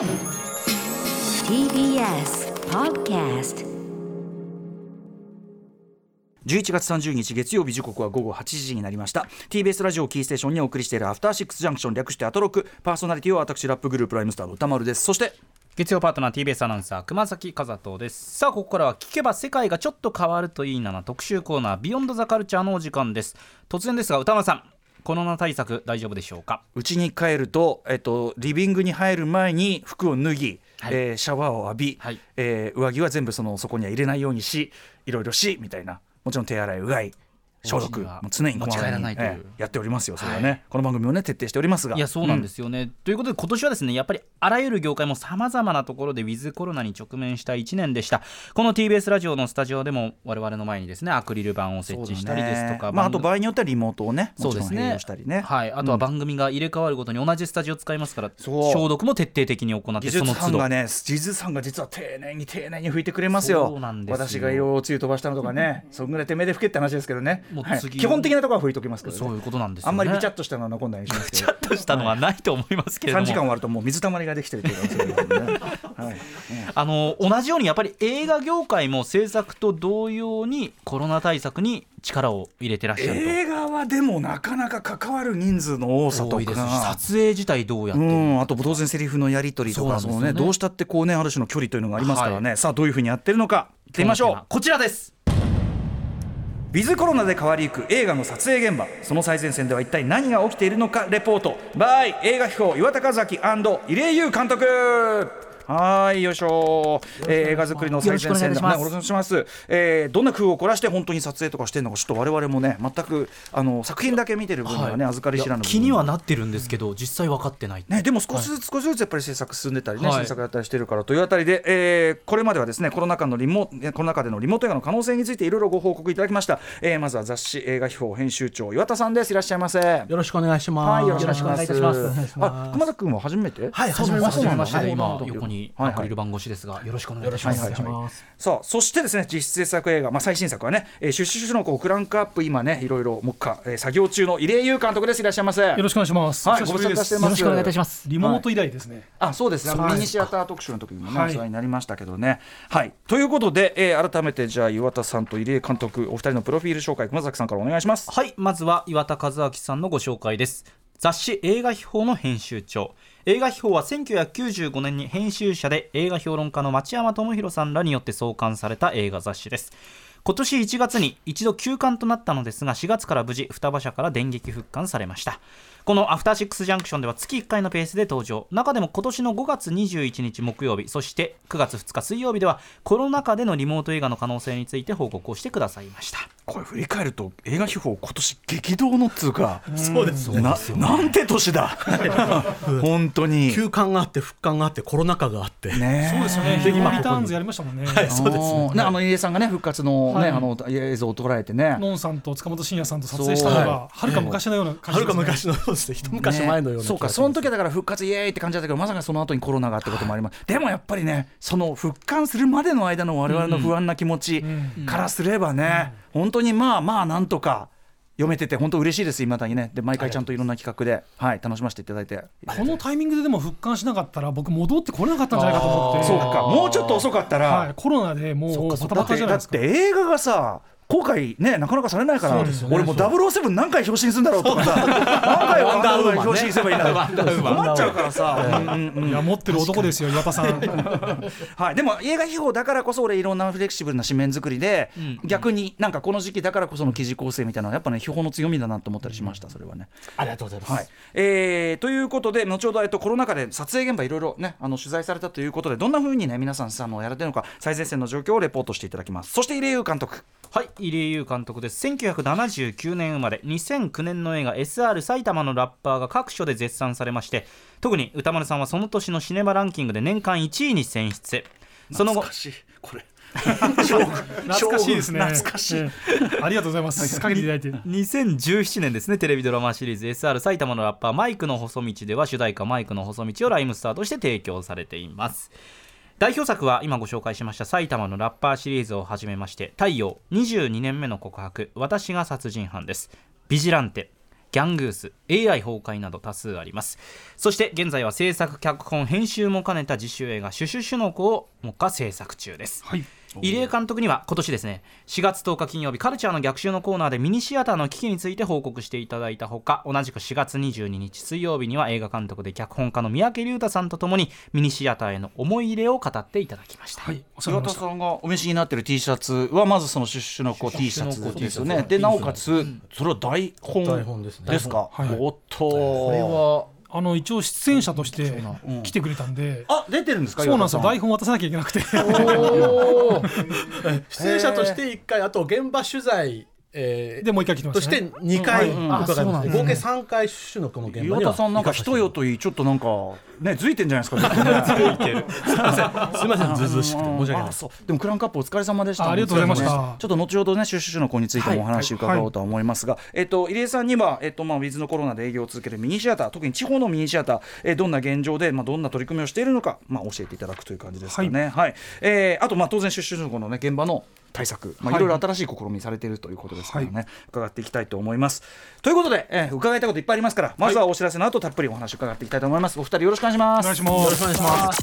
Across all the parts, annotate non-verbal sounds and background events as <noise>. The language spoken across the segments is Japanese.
TBS Podcast 11月30日月曜日時刻は午後8時になりました。TBS ラジオキーステーションにお送りしているアフターシックスジャンクション略してアトロク。パーソナリティは私ラップグループライムスターの歌丸です。そして月曜パートナー TBS アナウンサー熊崎和人です。さあここからは聞けば世界がちょっと変わるといいなな特集コーナービヨンドザカルチャーのお時間です。突然ですが歌丸さんコロナ対策大丈夫でしょうか？家に帰ると、えっと、リビングに入る前に服を脱ぎ、はい。えーシャワーを浴び、はい。えー上着は全部そのそこには入れないようにしいろいろしみたいな。もちろん手洗いうがい消毒常にこまめ持ち帰らないとやっておりますよそれはね、この番組もね徹底しておりますが。いやそうなんですよね、ということで今年はですねやっぱりあらゆる業界もさまざまなところでウィズコロナに直面した1年でした。この TBS ラジオのスタジオでも我々の前にですねアクリル板を設置したりですとか、まあ、あと場合によってはリモートをねそうですね。したりね。はい、あとは番組が入れ替わるごとに同じスタジオ使いますから、消毒も徹底的に行ってその都度。班がね技術班が実は丁寧に丁寧に拭いてくれますよ。そうなんですよ。私が色をつゆ飛ばしたのとかね。<laughs> そんぐらい手目で拭けって話ですけどねもうはい。次基本的なところは拭いときますけどね。そういうことなんですよ、ね、あんまりビチャッとしたのは残んないようにしますけど。ちゃっとしたのはないと思いますけれど3も時間終わるともう水たまりができてるっていうかもしれないけどね。はい。<laughs> あの同じようにやっぱり映画業界も制作と同様にコロナ対策に力を入れてらっしゃる映画はでもなかなか関わる人数の多さとか。撮影自体どうやって。うるん、あと当然セリフのやり取りとかそねのね。どうしたってこうねある種の距離というのがありますからね、さあどういうふうにやってるのか。いってみましょう。こちらですウィズコロナで変わりゆく映画の撮影現場。その最前線では一体何が起きているのかレポート。by 映画秘宝岩田和明入江優監督。はいよいしょ、えー映画作りの最前線でよろしくお願いします。ねお願いします、えーどんな工夫を凝らして本当に撮影とかしてるのかちょっと我々もね全くあの作品だけ見てる分にはね、預かり知らぬ気にはなってるんですけど実際分かってない。ね、でも少しずつ少しずつやっぱり制作進んでたりね、はい。新作やったりしてるからというあたりで、えーこれまではですねコロナ禍のリモえコロナ禍でのリモート映画の可能性についていろいろご報告いただきました、えーまずは雑誌映画秘宝編集長岩田さんです。いらっしゃいませ。よろしくお願いします。はいよろしくお願いいたします。あ熊田君は初めて？はい初めまして。はいなるほど横にはいはいアクリル板越しですがよろしくお願いします。さあそしてですね実質制作映画、まあ、最新作はね「えー、シュッシュシュの子クランクアップ」今ねいろいろ目下、えー作業中の入江優監督ですいらっしゃいませよろしくお願いします。はいご無沙汰してますよろしくお願いいたしますリモート以来ですね。あそうですね、ミニシアター特集の時にもね、はいお世話になりましたけどね。はい、ということで、えー改めてじゃあ岩田さんと入江監督お二人のプロフィール紹介熊崎さんからお願いします。はいまずは岩田和明さんのご紹介です雑誌映画秘宝の編集長映画秘宝は1995年に編集者で映画評論家の町山智博さんらによって創刊された映画雑誌です。今年1月に一度休刊となったのですが4月から無事双葉社から電撃復刊されました。このアフターシックスジャンクションでは月1回のペースで登場。中でも今年の5月21日木曜日そして9月2日水曜日ではコロナ禍でのリモート映画の可能性について報告をしてくださいました。これ振り返ると映画秘宝今年激動のっつうか、そうですななんて年だ。<laughs> 本当に。休館があって復刊があってコロナ禍があって。ねそうですよね。でヒューマンリターンズやりましたもんね。はいそうですね。ねあの入江さんがね復活のね、はいあの映像を捉えてね。ノンさんと塚本慎也さんと撮影したのがはるか昔のような感じはる。か昔のそうですね。一昔前のような気がします。そうかその時はだから復活イエーイって感じだったけどまさかその後にコロナがってこともあります、でもやっぱりねその復刊するまでの間の我々の不安な気持ちうんからすればね、本当にまあまあなんとか読めてて本当嬉しいですいまだにねで毎回ちゃんといろんな企画で、はい、楽しませていただいてこのタイミングででも復刊しなかったら僕戻ってこれなかったんじゃないかと思って。そうかもうちょっと遅かったら、はい。コロナでもうバタバタじゃないですかだっ。て映画がさ公開ねなかなかされないから、ね俺もう007何回表紙にするんだろうとかさ何回ワンダーウーマン表紙にすればいいんだろう困っちゃうからさ、持ってる男ですよ岩田さん。はい、でも映画秘宝だからこそ俺いろんなフレキシブルな紙面作りで、ん逆になんかこの時期だからこその記事構成みたいなのはやっぱね秘宝の強みだなと思ったりしましたそれはね。ありがとうございます。はいえーということで後ほど、えっと、コロナ禍で撮影現場いろいろねあの取材されたということでどんなふうにね皆さんさあのやられてるのか最前線の状況をレポートしていただきますそして入江優監督はい入江優監督です。1979年生まれ。2009年の映画 SR 埼玉のラッパーが各所で絶賛されまして特に歌丸さんはその年のシネマランキングで年間1位に選出。その後しいこれ。<laughs> 懐かしいですね。懐かしい。ええ。ありがとうございます。限りいただいて。2017年ですねテレビドラマシリーズ。SR 埼玉のラッパーマイクの細道では主題歌マイクの細道をライムスターとして提供されています代表作は今ご紹介しました埼玉のラッパーシリーズをはじめまして太陽22年目の告白私が殺人犯です。ビジランテギャングース AI 崩壊など多数あります。そして現在は制作脚本編集も兼ねた自主映画「シュシュシュの子」を目下制作中です、はい。入江監督には今年ですね4月10日金曜日カルチャーの逆襲のコーナーでミニシアターの危機について報告していただいたほか同じく4月22日水曜日には映画監督で脚本家の三宅龍太さんとともにミニシアターへの思い入れを語っていただきました、はい。田さんがお召しになってる T シャツはまずそのシュッシュの子 T シャツですよね。でなおかつそれは台本台本ですね。ですかはいおっとこれはあの一応出演者として来てくれたんで、あ出てるんですか？そうなんですよ。台本渡さなきゃいけなくて。<laughs> 出演者として1回あと現場取材、えーでもう一回来てまとしてしたね2回うんうん。伺いまあそうなんですね。す合計3回シュのこの現場には岩田さんなんか一よよといいちょっとなんかねずいてんじゃないですか。<laughs> ずいてる。すみません。ずうずうしくて申し訳ない。でもクランクアップお疲れ様でした。あありがとうございました。ね。ちょっと後ほどねシュッシュシュの子についてもお話伺おうとは思いますが、えっと入江さんにはえっとまあウィズのコロナで営業を続けるミニシアター特に地方のミニシアター、えーどんな現状でまあどんな取り組みをしているのかまあ教えていただくという感じですかね。はい、えーあとまあ当然シュッシュシュの子のね現場の対策、まあ、いはいろいろ新しい試みされているということですからね、伺っていきたいと思います。ということで、えー伺いたいこといっぱいありますから、まずはお知らせの後たっぷりお話を伺っていきたいと思います。お二人よろしくお願いします。お願いしますよろしくお願いします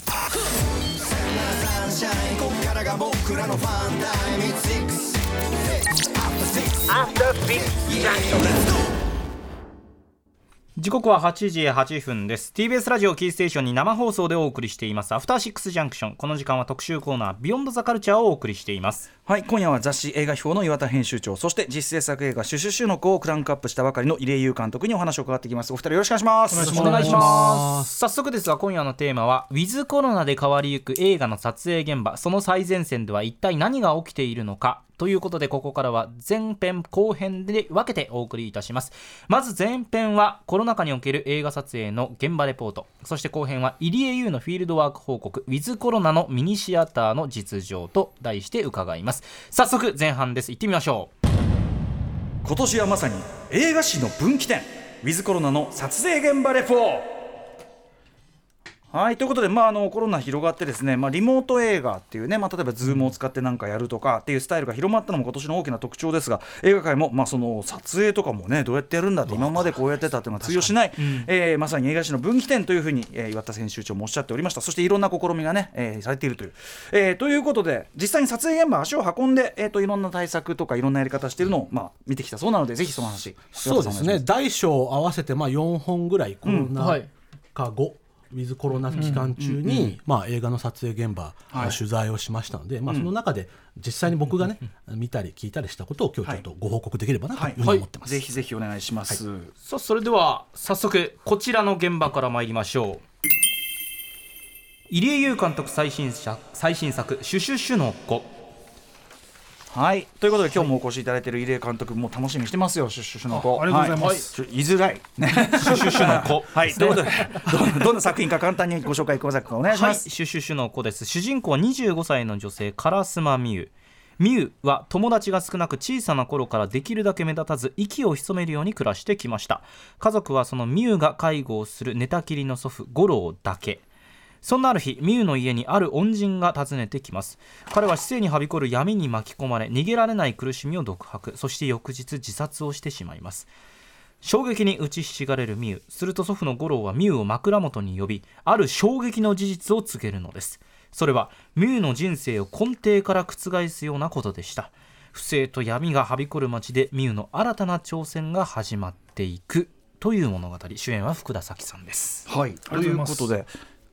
時刻は8時8分です。TBS ラジオキーステーションに生放送でお送りしています。アフターシックスジャンクション。この時間は特集コーナービヨンドザカルチャーをお送りしています。はい、今夜は雑誌映画表の岩田編集長、そして実制作映画シュシュシュの子をクランクアップしたばかりの入江優監督にお話を伺っていきます。お二人よろしくお願いします。お願いします。お願いします早速ですが今夜のテーマはウィズコロナで変わりゆく映画の撮影現場その最前線では一体何が起きているのかということでここからは前編後編で分けてお送りいたします。まず前編はコロナ禍における映画撮影の現場レポートそして後編は入江優のフィールドワーク報告ウィズコロナのミニシアターの実情と題して伺います。早速前半です。行ってみましょう。今年はまさに映画史の分岐点、ウィズコロナの撮影現場レポ。ートはいということで、まあ、あのコロナ広がってですね、まあ、リモート映画っていうね、まあ、例えば Zoom を使ってなんかやるとかっていうスタイルが広まったのも今年の大きな特徴ですが映画界も、まあ、その撮影とかもねどうやってやるんだって今までこうやってたっていうのは通用しない、えーまさに映画史の分岐点というふうに、えー岩田編集長もおっしゃっておりました。そしていろんな試みがね、えーされているという、えーということで実際に撮影現場足を運んで、えー、といろんな対策とかいろんなやり方しているのを、まあ、見てきたそうなのでぜひその話そうですね。大小合わせてまあ4本ぐらいコロナはい。禍後、ウィズコロナ期間中に、まあ、映画の撮影現場、はい。取材をしましたので、まあ、その中で実際に僕がね、見たり聞いたりしたことを今日ちょっとご報告できればなとい。うふうに思ってます。ぜひぜひお願いします、さあそれでは早速こちらの現場から参りましょう。入江優監督最新作最新作「シュシュシュの子はい、ということで今日もお越しいただいている入江監督もう楽しみにしてますよ、シュッシュシュの子。あありがとうございます。はい、言い。づらい。ね、シュシュシュの子」<laughs> はい、ということで、どどんな作品か簡単にご紹介、小崎君お願いしはい、ます。シュシュシュの子です。主人公は25歳の女性烏丸美優。美優は友達が少なく小さな頃からできるだけ目立たず息を潜めるように暮らしてきました。家族はその美優が介護をする寝たきりの祖父五郎だけそんなある日美優の家にある恩人が訪ねてきます。彼は市政にはびこる闇に巻き込まれ逃げられない苦しみを独白。そして翌日自殺をしてしまいます。衝撃に打ちひしがれるミュウ。すると祖父の五郎はミュウを枕元に呼びある衝撃の事実を告げるのです。それはミュウの人生を根底から覆すようなことでした。不正と闇がはびこる街でミュウの新たな挑戦が始まっていくという物語。主演は福田咲さんです。はい、ということで。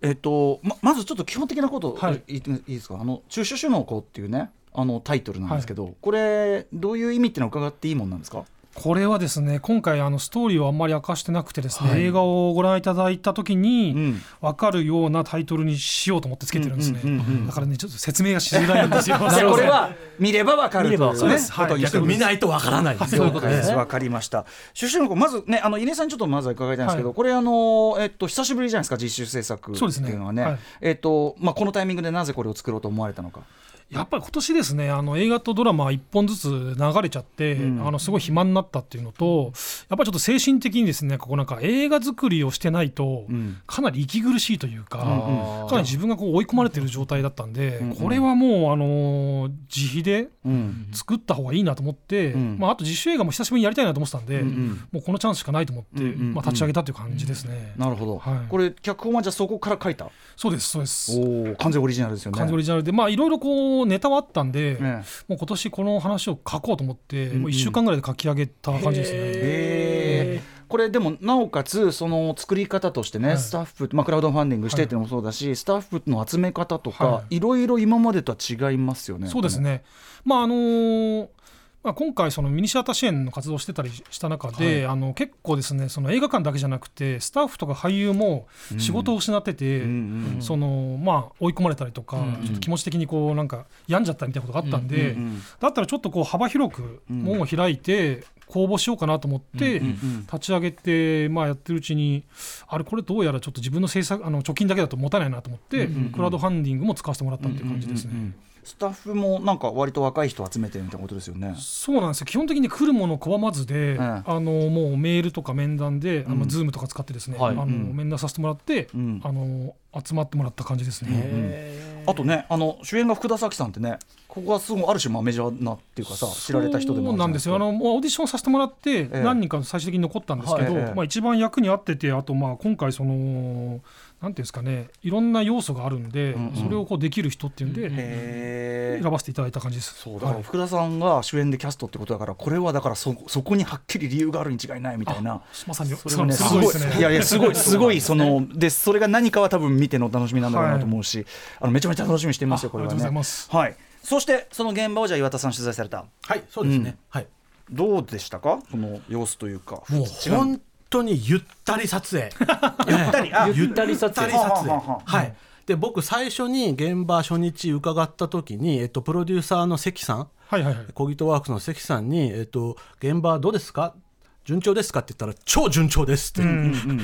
えっと、ままずちょっと基本的なこと、はい。い、いいですか？あの「中シュシュの子」っていうねあのタイトルなんですけど、これどういう意味っていうのを伺っていいもんなんですか？これはですね今回あのストーリーをあんまり明かしてなくてですね、はい。映画をご覧いただいた時に、ん。分かるようなタイトルにしようと思ってつけてるんですね、だからねちょっと説明がしづらいんですよ。<laughs> これは見ればわかるというね。見ればそうですはい。ことに。して見ないとわからない。です。そういうことです。わかりました。シュシュの子まずねあの入江さんにちょっとまずは伺いたいんですけど、はい。これあのえっと久しぶりじゃないですか実習制作ってそうですね。いうのはね。はい。えっとまあこのタイミングでなぜこれを作ろうと思われたのか。やっぱり今年ですねあの映画とドラマ1本ずつ流れちゃって、あのすごい暇になったっていうのとやっぱりちょっと精神的にですねここなんか映画作りをしてないとん。かなり息苦しいというか、うんかなり自分がこう追い込まれてる状態だったんで、うんこれはもうあの自費でうん。作った方がいいなと思って、ん。まあ、あと自主映画も久しぶりにやりたいなと思ってたんで、んもうこのチャンスしかないと思って、うんうんうん。まあ、立ち上げたという感じですね。なるほど、はい。これ脚本はじゃあそこから書いた？そうですそうです。おお完全オリジナルですよね。完全オリジナルでまあいろいろこうネタはあったんで、ねもう今年この話を書こうと思って、うんもう1週間ぐらいで書き上げた感じですね。へーこれでもなおかつその作り方としてね、はい。スタッフ、まあ、クラウドファンディングしてっていうのもそうだし、スタッフの集め方とか、、はい。ろいろ今までとは違いますよね。そうですね、まああのーまあ、今回、そのミニシアター支援の活動をしてたりした中で、あの結構ですねその映画館だけじゃなくてスタッフとか俳優も仕事を失ってて、うんうんそのまあ、追い込まれたりとか、うんちょっと気持ち的にこうなんか病んじゃったみたいなことがあったんで、うんうんだったらちょっとこう幅広く門を開いて公募しようかなと思ってうんうん立ち上げて、まあ、やってるうちにあれこれどうやらちょっと自分の制作あの貯金だけだと持たないなと思って、うんうんクラウドファンディングも使わせてもらったっていう感じですね。うんうんうんスタッフもなんか割と若い人集めてるみたいなことですよね。そうなんですよ。基本的に来るもの拒まずで、んあのもうメールとか面談で、あのうん Zoom とか使ってですね、はい。あのうん。面談させてもらって、うん。あの集まってもらった感じですね。あとねあの主演が福田咲さんってねここはすごいある種まあメジャーなっていうかさ知られた人でもあるじゃそうなんですよあかのもうオーディションさせてもらってええ。何人か最終的に残ったんですけど、はい。ええ。まあ、一番役に合っててあとまあ今回そのなんていうんですかねいろんな要素があるんで、うんうん。それをこうできる人っていうんで、選ばせていただいた感じです。そうだからはい。福田さんが主演でキャストってことだからこれはだからそそこにはっきり理由があるに違いないみたいな。まさにそれもねすごいですね。いやいやすごいすごいそのでそれが何かは多分見てのお楽しみなんだろうなと思うし、あのめちゃめちゃ楽しみにしてますよこれはあありがとうございねます。はい。そしてその現場をじゃあ岩田さん取材された。はいそうですね、うん。はい。どうでしたか？その様子というかもう本当にゆったり撮影。<laughs> ゆったり？あ。ゆったり撮影。はい。で僕最初に現場初日伺った時に、えっと、プロデューサーの関さんはいはいはい。コギトワークスの関さんに、えっと「現場どうですか？順調ですか?」って言ったら「超順調です」って、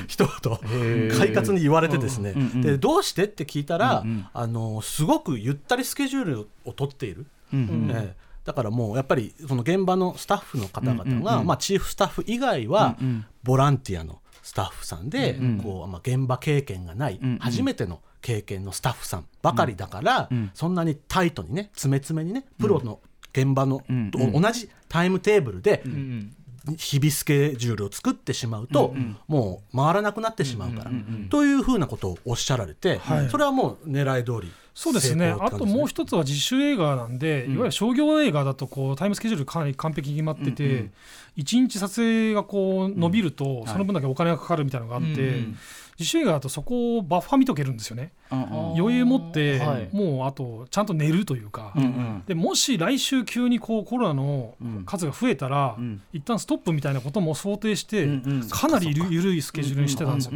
一言快活に言われてですね、でどうして？って聞いたら、あのすごくゆったりスケジュールを取っている、ええだからもうやっぱりその現場のスタッフの方々が、まあ、チーフスタッフ以外はボランティアのスタッフさんで、こうまあ、現場経験がない、初めての経験のスタッフさんばかりだから、そんなにタイトにね詰め詰めにねプロの現場の、と同じタイムテーブルで、日々スケジュールを作ってしまうと、もう回らなくなってしまうから、というふうなことをおっしゃられて、はい。それはもう狙い通りそうですね。成功って感じあともう一つは自主映画なんで、いわゆる商業映画だとこうタイムスケジュールかなり完璧に決まってて、一日撮影がこう伸びると、その分だけお金がかかるみたいなのがあって、自主映画だとそこをバッファ見とけるんですよね。余裕持って、はい。もうあとちゃんと寝るというか、うんうん。でもし来週急にこうコロナの数が増えたら、ん。一旦ストップみたいなことも想定して、うんうん。かなりゆる緩いスケジュールにしてたんですよ。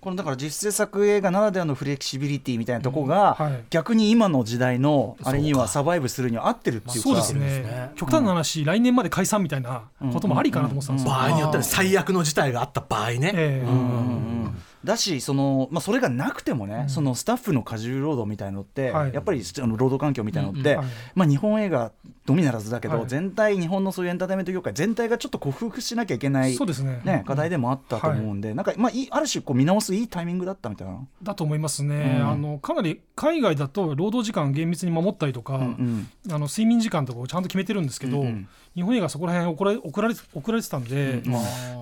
このだから実制作映画ならではのフレキシビリティみたいなとこが、うん。はい。逆に今の時代のあれにはサバイブするには合ってるっていうかそうですね。極端な話、来年まで解散みたいなこともありかなと思ってたんですよ。場合によっては最悪の事態があった場合ね、ええだしその、まあ、それがなくてもね、そのスタッフの過重労働みたいのって、はい。やっぱりあの労働環境みたいのって、はい。まあ、日本映画のみならずだけど、はい。全体日本のそういうエンターテインメント業界全体がちょっと克服しなきゃいけない、そうですね。ね、課題でもあったと思うんで、なんか、まあ、いいある種こう見直すいいタイミングだったみたいな。だと思いますね、うんあのかなり海外だと労働時間厳密に守ったりとか、うんあの睡眠時間とかをちゃんと決めてるんですけど、うんうん。日本映画はそこら辺送られ送られ送られてたんで、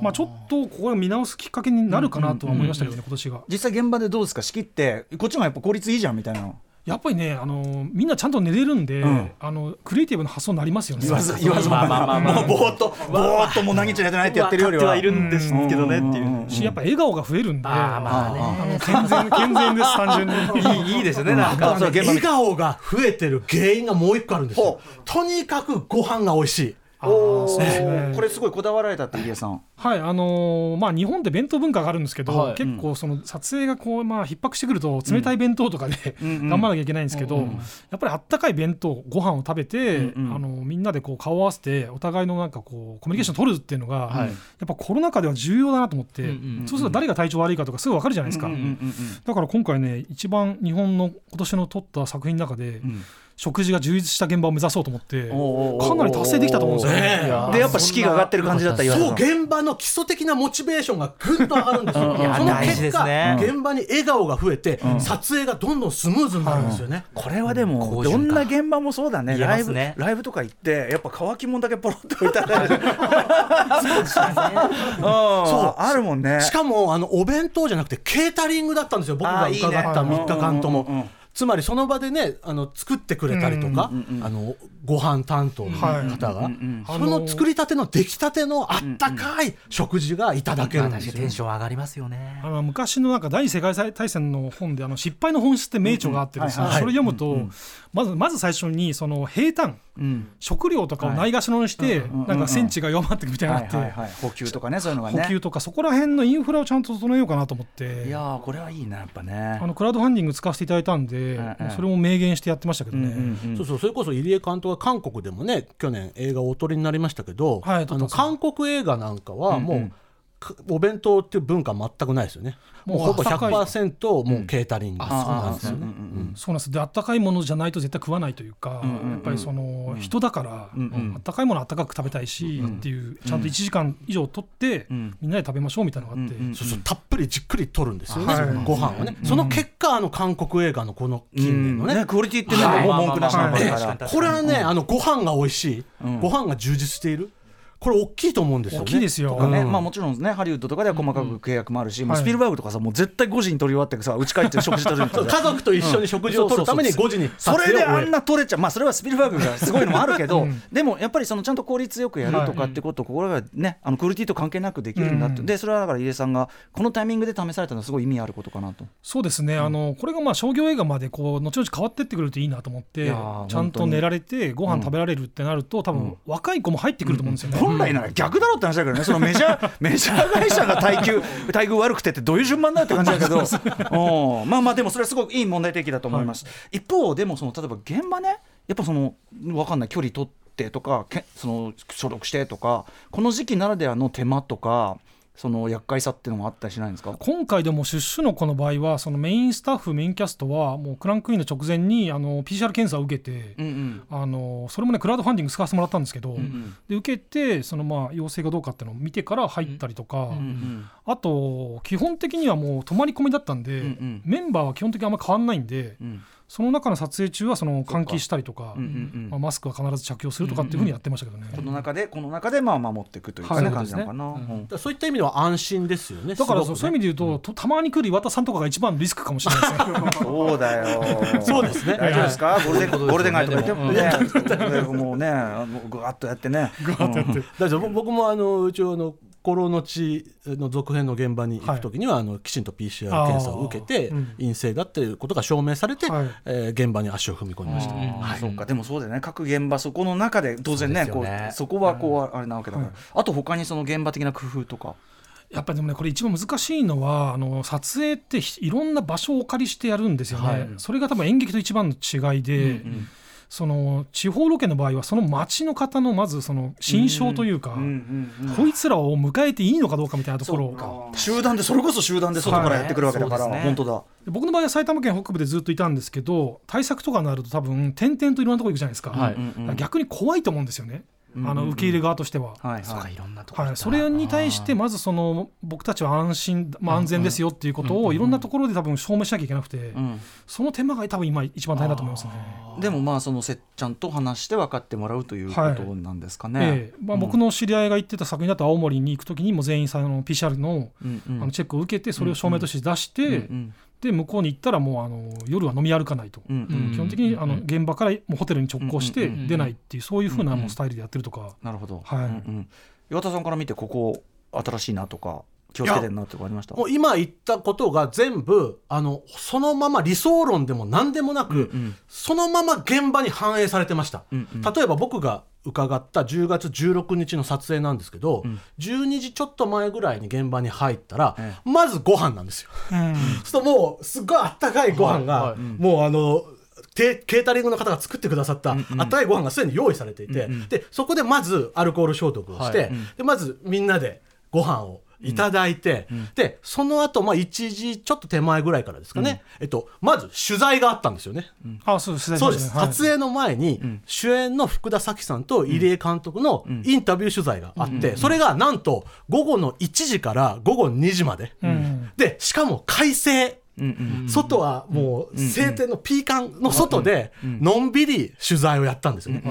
まあ、ちょっとここが見直すきっかけになるかなとは思いましたけどね、今年が。実際現場でどうですか？仕切ってこっちもやっぱ効率いいじゃんみたいなやっぱりねあのみんなちゃんと寝れるんで、ん。あのクリエイティブな発想になりますよね。言わず言わずまあまあまあまあ <laughs> もうぼーっとぼーっともう何日寝てないってやってるよりは。はいるんですけどねっていう。しやっぱ笑顔が増えるんで、あーまあね。あの健全健全です単純に。いいいいですねなんか。笑顔が増えてる原因がもう一個あるんですよ。ほとにかくご飯が美味しい。あーそうですおね。ーこれすごいこだわられたって入江さんはいあのーまあ、日本って弁当文化があるんですけど、はい。結構その撮影がこう、まあ、逼迫してくると冷たい弁当とかで、うん。うん。頑張らなきゃいけないんですけど、やっぱりあったかい弁当ご飯を食べて、うんうん。あのみんなでこう顔を合わせてお互いのなんかこうコミュニケーション取るっていうのが、はい。やっぱコロナ禍では重要だなと思って、うんうんそうすると誰が体調悪いかとかすぐ分かるじゃないですか、うんうんうんだから今回ね一番日本の今年の撮った作品の中で、ん。食事が充実した現場を目指そうと思ってかなり達成できたと思うんですよ。ね。でやっぱ士気が上がってる感じだったそう現場の基礎的なモチベーションがぐんと上がるんですよ。その結果、ね。現場に笑顔が増えて、撮影がどんどんスムーズになるんですよね。これはでもどんな現場もそうだね。ライブライブとか行ってやっぱ乾き物だけポロッと置いてあるうん。あるもんね。しかもあのお弁当じゃなくてケータリングだったんですよ。僕が伺った3日間とも。うんうんうんうんつまりその場でねあの作ってくれたりとか、あのご飯担当の方が、その作りたての出来たてのあったかい食事がいただけるんですよ。まあ確かにテン。ション上がりますよね。あの昔のなんか第二次世界大戦の本であの失敗の本質って名著があってですね、うんうんはいはいそれ読むと、まずまず最初にその平坦うん。食料とかをないがしろにして、んなんか戦地が弱まっていくみたいになって、はいはいはい。補給とかねそういうのがね。補給とかそこら辺のインフラをちゃんと整えようかなと思って。いやーこれはいいなやっぱね。あのクラウドファンディング使わせていただいたんで、ええそれも明言してやってましたけどね。そうそうそれこそ入江監督は韓国でもね去年映画をお撮りになりましたけど、はい撮あの韓国映画なんかはもう、うんうん。かお弁当っていう文化全くないですよね。もうほぼ高い。100%もうケータリング、あそうなんですよね、そうなんです。であったかいものじゃないと絶対食わないというか、やっぱりその人だから、あったかいものはあったかく食べたいし、っていうちゃんと1時間以上取って、みんなで食べましょうみたいなのがあって、そうそうたっぷりじっくり取るんですよね、はい。ご飯をね、その結果あの韓国映画のこの近年のね、ねクオリティってもう文句なしなこれはね、あのご飯が美味しい、ご飯が充実しているこれ大きいと思うんですよね。大きいですよ。ね、うん。まあもちろんね。ハリウッドとかでは細かく契約もあるし、もうはい。スピルバーグとかさもう絶対5時に撮り終わってさ家帰って食事取る <laughs> 家族と一緒に食事を取るために5時にそれであんなな撮れちゃう。まあそれはスピルバーグがすごいのもあるけど、<laughs> でもやっぱりそのちゃんと効率よくやるとかってことを心がねあのクオリティと関係なくできるんだって、うん。でそれはだから入江さんがこのタイミングで試されたのはすごい意味あることかなと。そうですね、あのこれがまあ商業映画までこう後々変わってってくるといいなと思っいてちゃんと寝られてご飯食べられるってなると多分若い子も入ってくると思うんですよね。本来なら逆だろうって話だけどね、そのメジャー <laughs> メジャー会社が待遇待遇悪くてってどういう順番だって感じだけど、うん。まあまあでもそれはすごくいい問題提起だと思います。一方でもその例えば現場ね、やっぱそのわかんない距離取ってとかけその所属してとかこの時期ならではの手間とかその厄介さっていうのもあったりしないんですか？今回でも出資の子の場合はそのメインスタッフメインキャストはもうクランクインの直前にあの PCR 検査を受けて、うんうん。あのそれもねクラウドファンディング使わせてもらったんですけど、んで受けてそのまあ陽性かどうかっていうのを見てから入ったりとか、うん。あと基本的にはもう泊まり込みだったんで、うんうん。メンバーは基本的にあんま変わんないんで、うんその中の撮影中はその換気したりとか、うんうんまあ、マスクは必ず着用するとかっていうふうにやってましたけどね。この中でこの中でまあ守っていくという感じなのかな。うん。そういった意味では安心ですよねだからそう,、いう意味で言うと、とたまに来る岩田さんとかが一番リスクかもしれないですね。<laughs> そうだよ。そうですね。大丈夫ですか？ゴールデンゴールデン街とか言ってもうんね、もうね、あのぐわっとやってね。大丈夫。僕もあの一応あのコロの地の続編の現場に行くときには、あのきちんと PCR 検査を受けて、陰性だっていうことが証明されて、はい。えー現場に足を踏み込みました、あそうかでもそうだよね。各現場そこの中で当然ねこそうそこはこうあれなわけだから、あと他にその現場的な工夫とか。やっぱりでもねこれ一番難しいのはあの撮影ってひいろんな場所をお借りしてやるんですよね、はい。それが多分演劇と一番の違いで、その地方ロケの場合はその町の方のまずその心象というか、こいつらを迎えていいのかどうかみたいなところを集団でそれこそ集団で外からやってくるわけだから、そうですね。本当だ。で僕の場合は埼玉県北部でずっといたんですけど対策とかになると多分転々といろんなところ行くじゃないですか,、はい。逆に怖いと思うんですよね、あの受け入れ側としては。はいそうかはいいろんなとこ。ろはい、それに対してまずその僕たちは安心、まあ、安全ですよっていうことをいろんなところで多分証明しなきゃいけなくて、うん。その手間が多分今一番大変だと思いますね。でもまあそのせっちゃんと話して分かってもらうということなんですかね、ええ。まあ、僕の知り合いが行ってた作品だと青森に行くときにも全員さあの PCR のあのチェックを受けてそれを証明として出して、うんで向こうに行ったらもうあの夜は飲み歩かないと、うん。うん。基本的にあの現場からもうホテルに直行して出ないっていうそういうふうなもうスタイルでやってるとか、なるほど、はい。うん。うん。岩田さんから見てここ新しいなとか気をつけてるなってありました。もう今言ったことが全部あのそのまま理想論でも何でもなく、うんそのまま現場に反映されてました、うんうん。例えば僕が伺った10月16日の撮影なんですけど、12時ちょっと前ぐらいに現場に入ったら、えまずご飯なんですよ。うん。そうするともうすっごいあったかいご飯が、はいはい。もうあのテケータリングの方が作ってくださったあったかいご飯がすでに用意されていて、でそこでまずアルコール消毒をして、はい。でまずみんなでご飯をいただいて、でその後、まあ1時ちょっと手前ぐらいからですかね、えっと、まず取材があったんですよね。あそうです。そうです、はい。撮影の前に、主演の福田沙紀さんと入江監督のインタビュー取材があって、それがなんと午後の1時から午後2時まで、うん。でしかも快晴外はもう晴天のピーカンの外でのんびり取材をやったんですよね。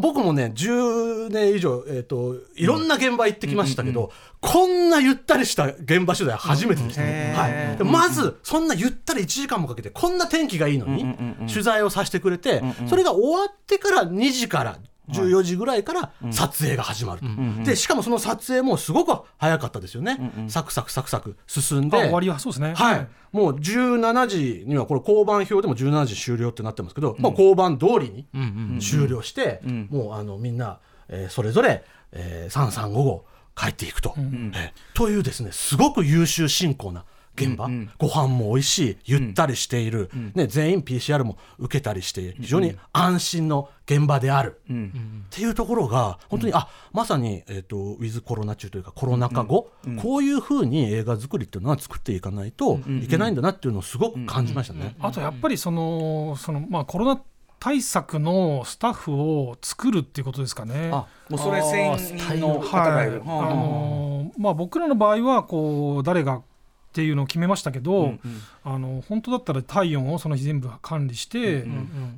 僕もね10年以上、えー、といろんな現場行ってきましたけど、こんなゆったりした現場取材初めてでしたね。はい、でまずそんなゆったり1時間もかけてこんな天気がいいのに取材をさせてくれてそれが終わってから2時から14時ぐらいから撮影が始まると、でしかもその撮影もすごく早かったですよね、サクサクサクサク進んで。あ終わりはそうですね。はい、もう17時にはこれ交番表でも17時終了ってなってますけど、もう交番通りに終了して、もうあのみんな、えーそれぞれ、えー、3355帰っていくと、えーというですねすごく優秀進行な現場、ご飯も美味しいゆったりしている、ね、全員 PCR も受けたりして非常に安心の現場である、っていうところが本当に、あまさに、えー、とウィズコロナ中というかコロナ禍後、こういうふうに映画作りっていうのは作っていかないといけないんだなっていうのをすごく感じましたね。あとやっぱりそのその、まあ、コロナ対策のスタッフを作るっていうことですかね。あもうそれ専員の方がいる、あのーまあ、僕らの場合はこう誰がっていうのを決めましたけど、あの本当だったら体温をその日全部管理して、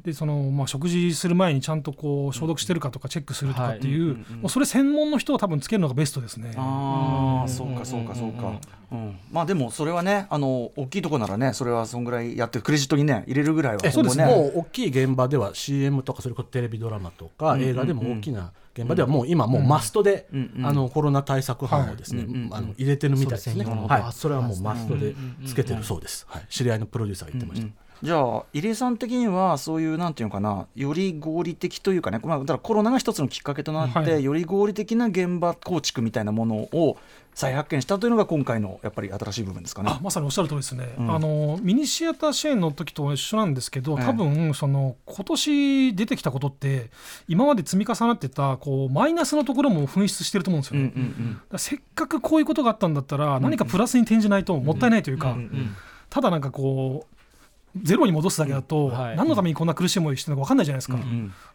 でそのまあ、食事する前にちゃんとこう消毒してるかとかチェックするとかっていう、もうそれ専門の人を多分つけるのがベストですね。ああそうかそうかそうか、うん、まあでもそれはねあの大きいとこならねそれはそんぐらいやってクレジットにね入れるぐらいはえそうです今後もう大きい現場では CM とかそれこそテレビドラマとか映画でも大きな現場ではもう今もうマストで、あのコロナ対策班をですね、あの入れてるみたいですね、はい、それはもうマストでつけてるそうです、はい、知り合いのプロデューサーが言ってました、じゃあ入江さん的にはそういうなんていうのかな。より合理的というかね、まあ、だからコロナが一つのきっかけとなって、はい。より合理的な現場構築みたいなものを再発見したというのが今回のやっぱり新しい部分ですかね。あ。まさにおっしゃる通りですね、ん。あのミニシアター支援の時と一緒なんですけど、ええ。多分その今年出てきたことって今まで積み重なってたこうマイナスのところも噴出してると思うんですよね、うんうんだからせっかくこういうことがあったんだったら何かプラスに転じないともったいないというか、ただなんかこうゼロに戻すだけだと、はい。何のためにこんな苦しい思いしてるのか分かんないじゃないですか、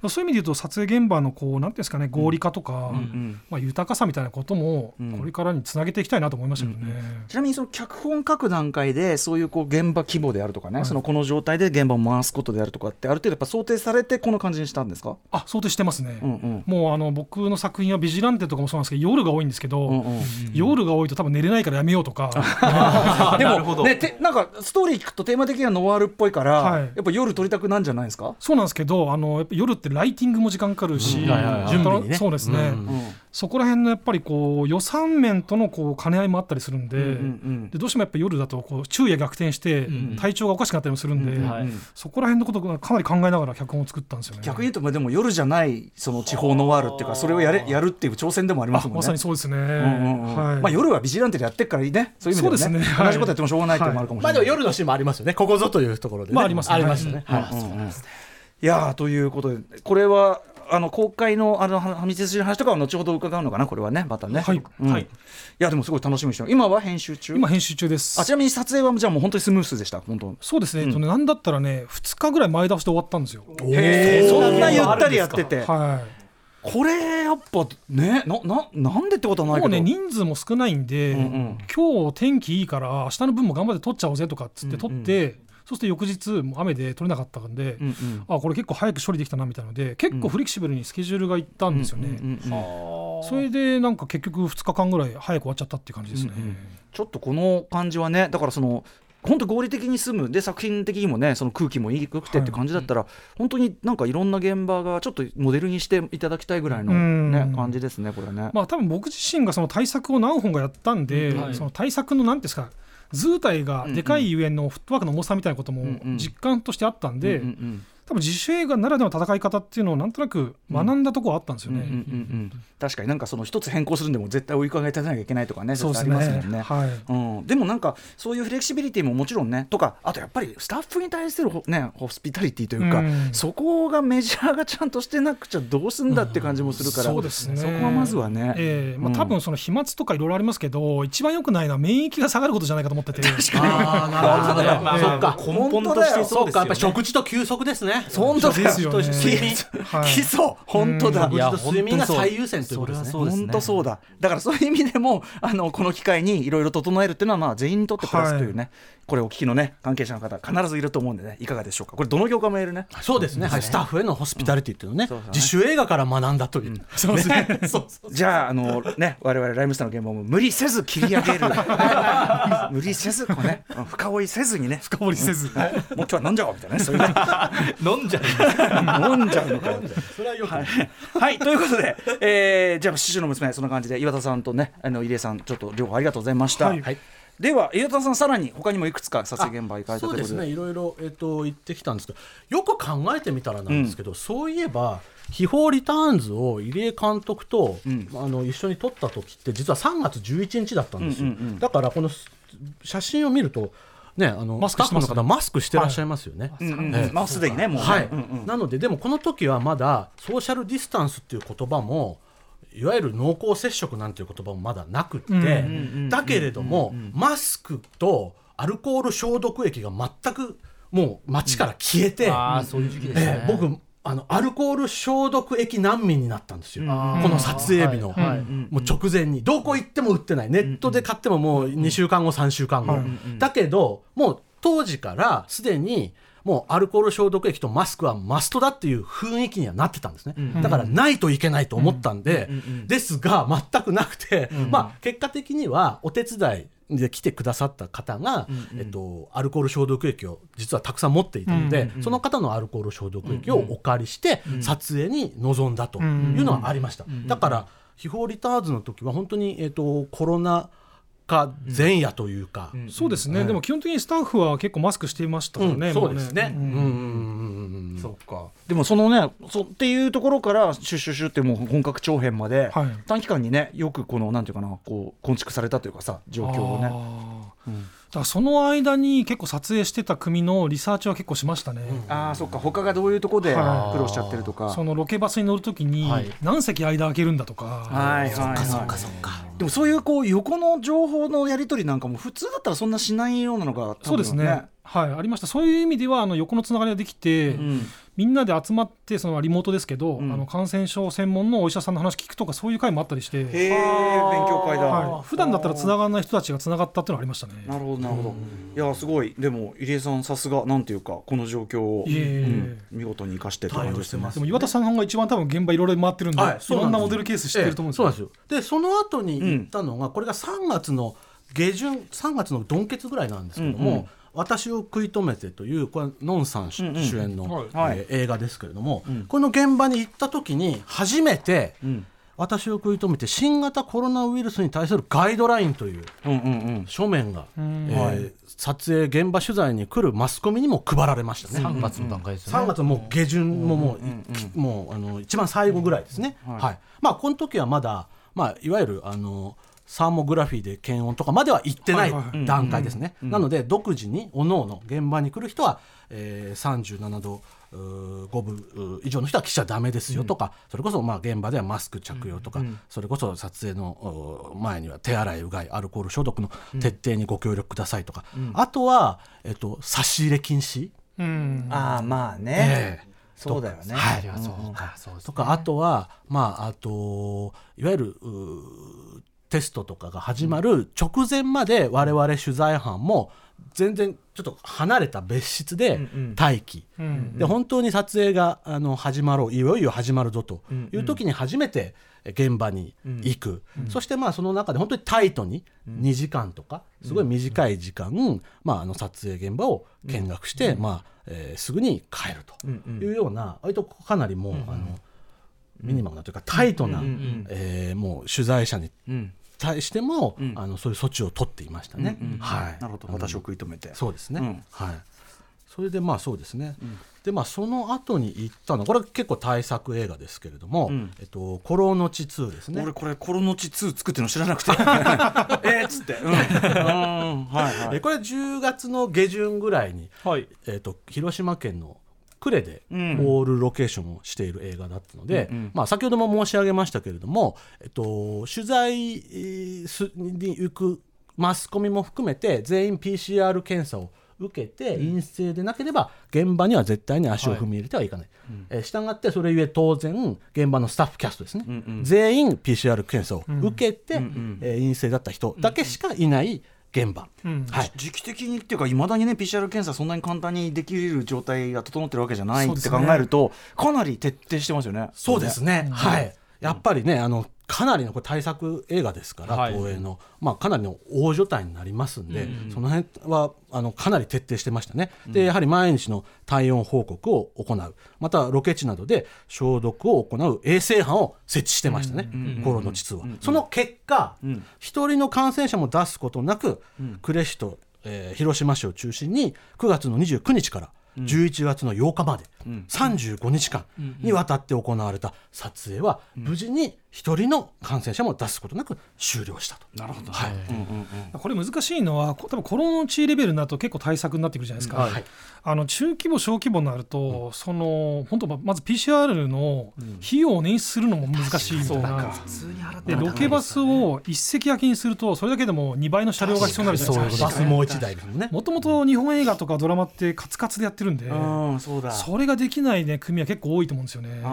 そういう意味で言うと撮影現場のこうなんていうんですかね合理化とか、んまあ、豊かさみたいなこともん。これからにつなげていきたいなと思いましたけどね。ちなみにその脚本書く段階でそういうこう現場規模であるとかね、そのこの状態で現場を回すことであるとかってある程度やっぱ想定されてこの感じにしたんですか、あ想定してますね、うんうん。もうあの僕の作品はビジランテとかもそうなんですけど夜が多いんですけど、うんうん。夜が多いと多分寝れないからやめようとか。<laughs> でなるほど。もねてなんかストーリー聞くとテーマ的にはノワールっぽいから、はい。やっぱ夜撮りたくなんじゃないですか、そうなんですけどあのやっぱ夜ってライティングも時間かかるし、うん。準備にね。そうですね、うんそこら辺のやっぱりこう予算面とのこう兼ね合いもあったりするんで,、んでどうしてもやっぱ夜だとこう昼夜逆転して体調がおかしくなったりもするんで、はい。そこら辺のことをかなり考えながら脚本を作ったんですよね。逆に言うとまあでも夜じゃないその地方ノワールっていうかそれをやれやるっていう挑戦でもありますもんね。あまさにそうですね。うんうんうん。はい。まあ、夜はビジランテでやってっからいいね。そういう意味ではね。そうですね。はい同じことやってもしょうがないっていうのもあるかもしれない。まあでも夜のシーンもありますよね。ここぞというところで、ね、まあありますね。ありましたね、はい。いやーということでこれはあの公開のあのはみ出しの話とかは後ほど伺うのかなこれはねまたね。はいうん。はい。いやでもすごい楽しみにしてる今は編集中？今編集中です。あ。ちなみに撮影はじゃあもう本当にスムースでした？本当。そうですね。えっとねなんだったらね2日ぐらい前倒しで終わったんですよ。へえそんなゆったりやってて。はこれやっぱねなななんでってことはないけど。もうね人数も少ないんで、んうん。今日天気いいから明日の分も頑張って撮っちゃおうぜとかっつって撮って、そして翌日雨で撮れなかったんで、うんうん。あこれ結構早く処理できたなみたいなので結構フレキシブルにスケジュールがいったんですよね、うんうんうんそれでなんか結局2日間ぐらい早く終わっちゃったっていう感じですね、ちょっとこの感じはねだからその本当合理的に住む。で作品的にもねその空気もいいくてって感じだったら、本当になんかいろんな現場がちょっとモデルにしていただきたいぐらいの、ねうん。感じですねこれね。まあ多分僕自身がその対策を何本かやったんで、はい。その対策の何ていうんですか図体がでかいゆえんのフットワークの重さみたいなことも実感としてあったんで、多分自主映画ならではの戦い方っていうのをなんとなく学んだところあったんですよね。うんうんうん確かになんかその一つ変更するんでも絶対追いかけてなきゃいけないとかねそう絶対ありますもんね。はい。うん、でもなんかそういうフレキシビリティももちろんねとかあとやっぱりスタッフに対するほねホスピタリティというか、うん。そこがメジャーがちゃんとしてなくちゃどうすんだって感じもするから、そうですね。そこはまずはね、ええ。まあ、うん。多分その飛沫とかいろいろありますけど、一番良くないのは免疫が下がることじゃないかと思ってて。あーなるほど。ねまあそっか。根本としてそうかやっぱりですよね食事と休息ですね本当だ。ですよね。睡眠はい。基礎。本当だ、睡眠が最優先ということですね。そうですね。本当そうだ。だからそういう意味でもあのこの機会にいろいろ整えるっていうのはまあ全員にとってプラスというね、これをお聞きのね関係者の方必ずいると思うんでねいかがでしょうか？これどの業界も言えるね。そうですね、はい、スタッフへのホスピタリティっていうのをね、そうそう。ね自主映画から学んだという、そうですねそう <laughs> じゃああのね我々ライムスターの現場も無理せず切り上げる。<laughs> 無理せずこうねうん深追いせずにね。深掘りせず、もう今日は飲んじゃおうみたいなねそういうね。<laughs> 飲んじゃう飲んじゃうのかそれはよくない。はい、ということで、えーじゃあ、獅子の娘、そんな感じで、岩田さんとね、あの入江さん、ちょっと両方ありがとうございました。はい。はいでは、岩田さん、さらに他にもいくつか撮影現場行かれたということで。そうですねいろいろ、えっと言ってきたんですけどよく考えてみたらなんですけど、そういえば「秘宝リターンズ」を入江監督と、ん。あの一緒に撮った時って実は3月11日だったんですよ、うんうんうん。だからこのす写真を見るとねあのマスクスタッフの方マスクしてらっしゃいますよね、うんうんええ。まあ、すでにね、もうね。はい、うんうん。なのででもこの時はまだソーシャルディスタンスっていう言葉もいわゆる濃厚接触なんていう言葉もまだなくって、うんだけれども、マスクとアルコール消毒液が全くもう街から消えて、ういう時期ですね。ええ僕あのアルコール消毒液難民になったんですよ、この撮影日の、はいはいもう直前にどこ行っても売ってない。ネットで買ってももう2週間後3週間後、はいだけどもう当時からすでにもうアルコール消毒液とマスクはマストだっていう雰囲気にはなってたんですね、だからないといけないと思ったんで、ですが全くなくて、<laughs> まあ結果的にはお手伝いで来てくださった方が、えっと、アルコール消毒液を実はたくさん持っていたので、その方のアルコール消毒液をお借りして撮影に臨んだというのはありました、だから秘宝リターンズの時は本当に、えっと、コロナ禍前夜というか、そうですね、でも基本的にスタッフは結構マスクしていましたからね、うんそうですね。もううん。うん。うんうんそうか。でもそのねそっていうところからシュッシュッシュってもう本格長編まで、はい。短期間にねよくこのなんていうかなこう構築されたというかさ状況をねからその間に結構撮影してた組のリサーチは結構しましたね、ああそっか。他がどういうところで苦はい。労しちゃってるとか、そのロケバスに乗るときにはい。何席間空けるんだとか、はいはいはい。でもそういうこう横の情報のやり取りなんかも普通だったらそんなしないようなのが多分そうですね。はい。ありました。そういう意味ではあの横のつながりができて、うんみんなで集まってそのリモートですけど、うん。あの感染症専門のお医者さんの話聞くとかそういう会もあったりして、勉強会だ、はい、普段だったらつながらない人たちがつながったっていうのはありましたね。なるほどなるほど、いやすごい。でも入江さんさすがなんていうかこの状況を、うん見事に生かしてって感じですね。でも岩田さんが一番多分現場いろいろ回ってるんで、はいい、ろんなモデルケース知ってると思うんですええそうなんですよ。でその後に行ったのが、これが3月の下旬3月のドンケツぐらいなんですけども、うんうん私を食い止めてというこれノンさん主,、演の、映画ですけれども、ん。この現場に行った時に初めて、ん。私を食い止めて新型コロナウイルスに対するガイドラインという書面が、ん。えー撮影現場取材に来るマスコミにも配られましたね。3月の段階ですよね。3月のもう下旬ももう,、もうあの一番最後ぐらいですね。はい。まあこの時はまだ、まあ、いわゆるあのサーモグラフィーで検温とかまでは行ってない段階ですね。なので独自におのおの現場に来る人は、えー、37度うー5分うー以上の人は来ちゃダメですよとか、それこそまあ現場ではマスク着用とか、それこそ撮影のう前には手洗いうがいアルコール消毒の徹底にご協力くださいとか、あとは、えっと、差し入れ禁止、うん。ああまあね、ええ。そうだよね。はい。そうかそうですとかあとはまああといわゆるうーテストとかが始まる直前まで我々取材班も全然ちょっと離れた別室で待機、うんで本当に撮影があの始まろう。いよいよ始まるぞという時に初めて現場に行く、そしてまあその中で本当にタイトに2時間とかすごい短い時間、まあ、あの撮影現場を見学して、まあえーすぐに帰るというような割とかなりもう、あのミニマムなというかタイトな、えーもう取材者にうん対しても、あのそういう措置を取っていましたね。はい。なるほど。私を食い止めて。そうですね、うん。はい。それでまあそうですね、でまあその後に行ったのこれは結構大作映画ですけれどもん「えっと、コロの地2」ですね。俺これコロノチ2作ってるの知らなくて。<laughs> えっつって。うん、うん、はいはい。えこれ10月の下旬ぐらいに、はい。えっと広島県の呉でオん。ールロケーションをしている映画だったので、まあ、先ほども申し上げましたけれども、えっと、取材に行くマスコミも含めて全員 PCR 検査を受けて陰性でなければ現場には絶対に足を踏み入れてはいかない、えーしたがってそれゆえ当然現場のスタッフキャストですね、全員 PCR 検査を受けて、えー陰性だった人だけしかいない現場、うん。はい、時期的にっていうかいまだにね PCR 検査そんなに簡単にできる状態が整ってるわけじゃないって考えると、かなり徹底してますよね。そうですね、はい、やっぱりねあのかなりのこれ大作映画ですから、はい。東映の、まあ、かなりの大所帯になりますんで、その辺はあのかなり徹底してましたね、でやはり毎日の体温報告を行う。またロケ地などで消毒を行う衛生班を設置してましたね、コロの地2は、その結果一、人の感染者も出すことなく、呉市と、えー広島市を中心に9月の29日から11月の8日まで、35日間にわたって行われた撮影は無事に一人の感染者も出すことなく終了したと。なるほど、はい。これ難しいのはこ多分コロナ地レベルになると結構対策になってくるじゃないですか、はい。あの中規模小規模になると、その本当ままず PCR の費用を捻出するのも難しいみたいな、でロケバスを一席空きにするとそれだけでも2倍の車両が必要になるじゃないですか。バスもう一台ですもんね。もともと日本映画とかドラマってカツカツでやってるんで、うんそうだ。それができない、ね、組は結構多いと思うんですよね。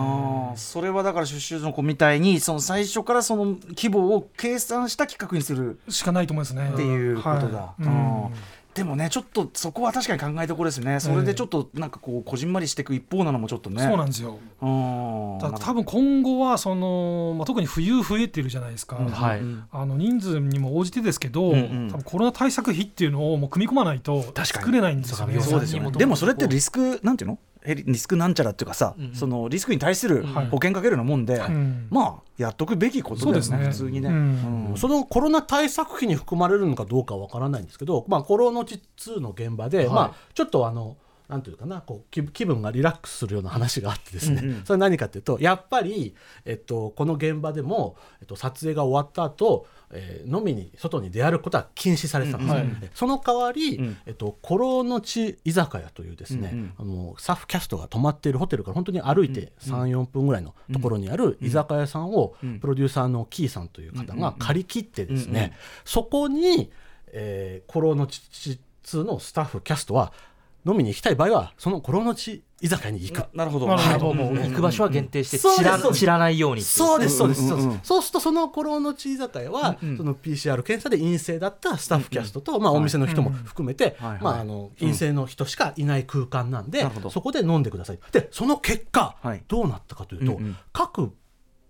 それはだから出資の子みたいにその最初からその規模を計算した企画にする。しかないと思いますね。っていうことだ、はい。うん。うん。でもねちょっとそこは確かに考えどころですね。それでちょっとなんかこうこじんまりしていく一方なのもちょっとね。そうなんですよ。多分今後はその、まあ、特に冬増えてるじゃないですか、はい。あの人数にも応じてですけど、んうん。多分コロナ対策費っていうのをもう組み込まないと作れないんですよね。そうですよね。でもそれってリスクなんていうの？えリリスクなんちゃらっていうかさ、そのリスクに対するはい。保険かけるようなもんで、んまあやっとくべきことだよねそうですね。普通にね、うん。うん。そのコロナ対策費に含まれるのかどうかはわからないんですけど、まあ、コロナ地2の現場で、まあ、ちょっとあのなんていうかなこう気気分がリラックスするような話があってですね、うんうん。それは何かというとやっぱり、えっと、この現場でも、えっと、撮影が終わった後、えー飲みに外に出歩くことは禁止されてたんです、ね。その代わり、ん。えっと、コロの地居酒屋というですね、あのスタッフキャストが泊まっているホテルから本当に歩いて34分ぐらいのところにある居酒屋さんをプロデューサーのキーさんという方が借り切ってですね、そこに、えー、コロの地2のスタッフキャストは飲みに行きたい場合はそのコロの地居酒屋に行く。ななるほど、なるほど。もう行く場所は限定して知ら知らないようにそうですそうです。うんうんうんそうですそうするとその頃の地居酒屋は、その PCR 検査で陰性だったスタッフキャストと、まあ、お店の人も含めて、はいはい。まあ、あの陰性の人しかいない空間なんで、なるほど。そこで飲んでください。でその結果、はい。どうなったかというと、うんうん。各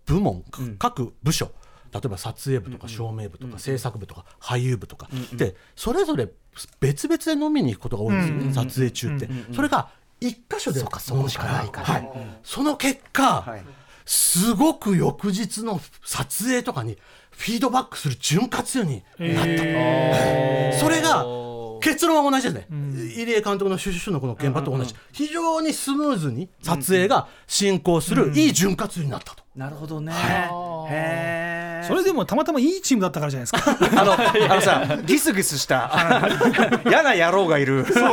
部門、ん。各部署例えば撮影部とか照明部とか制作部とか俳優部とか、でそれぞれ別々で飲みに行くことが多いんですよね、撮影中って、それが一箇所で飲むしかないから、はい、その結果、はい。すごく翌日の撮影とかにフィードバックする潤滑油になった、それが結論は同じですね、入江監督のシュシュシュのこの現場と同じ、非常にスムーズに撮影が進行する、いい潤滑油になったと。なるほどね、へえそれでもたまたまいいチームだったからじゃないですか。<laughs> あのあのさギスギスした嫌な野郎がいる。そうですね。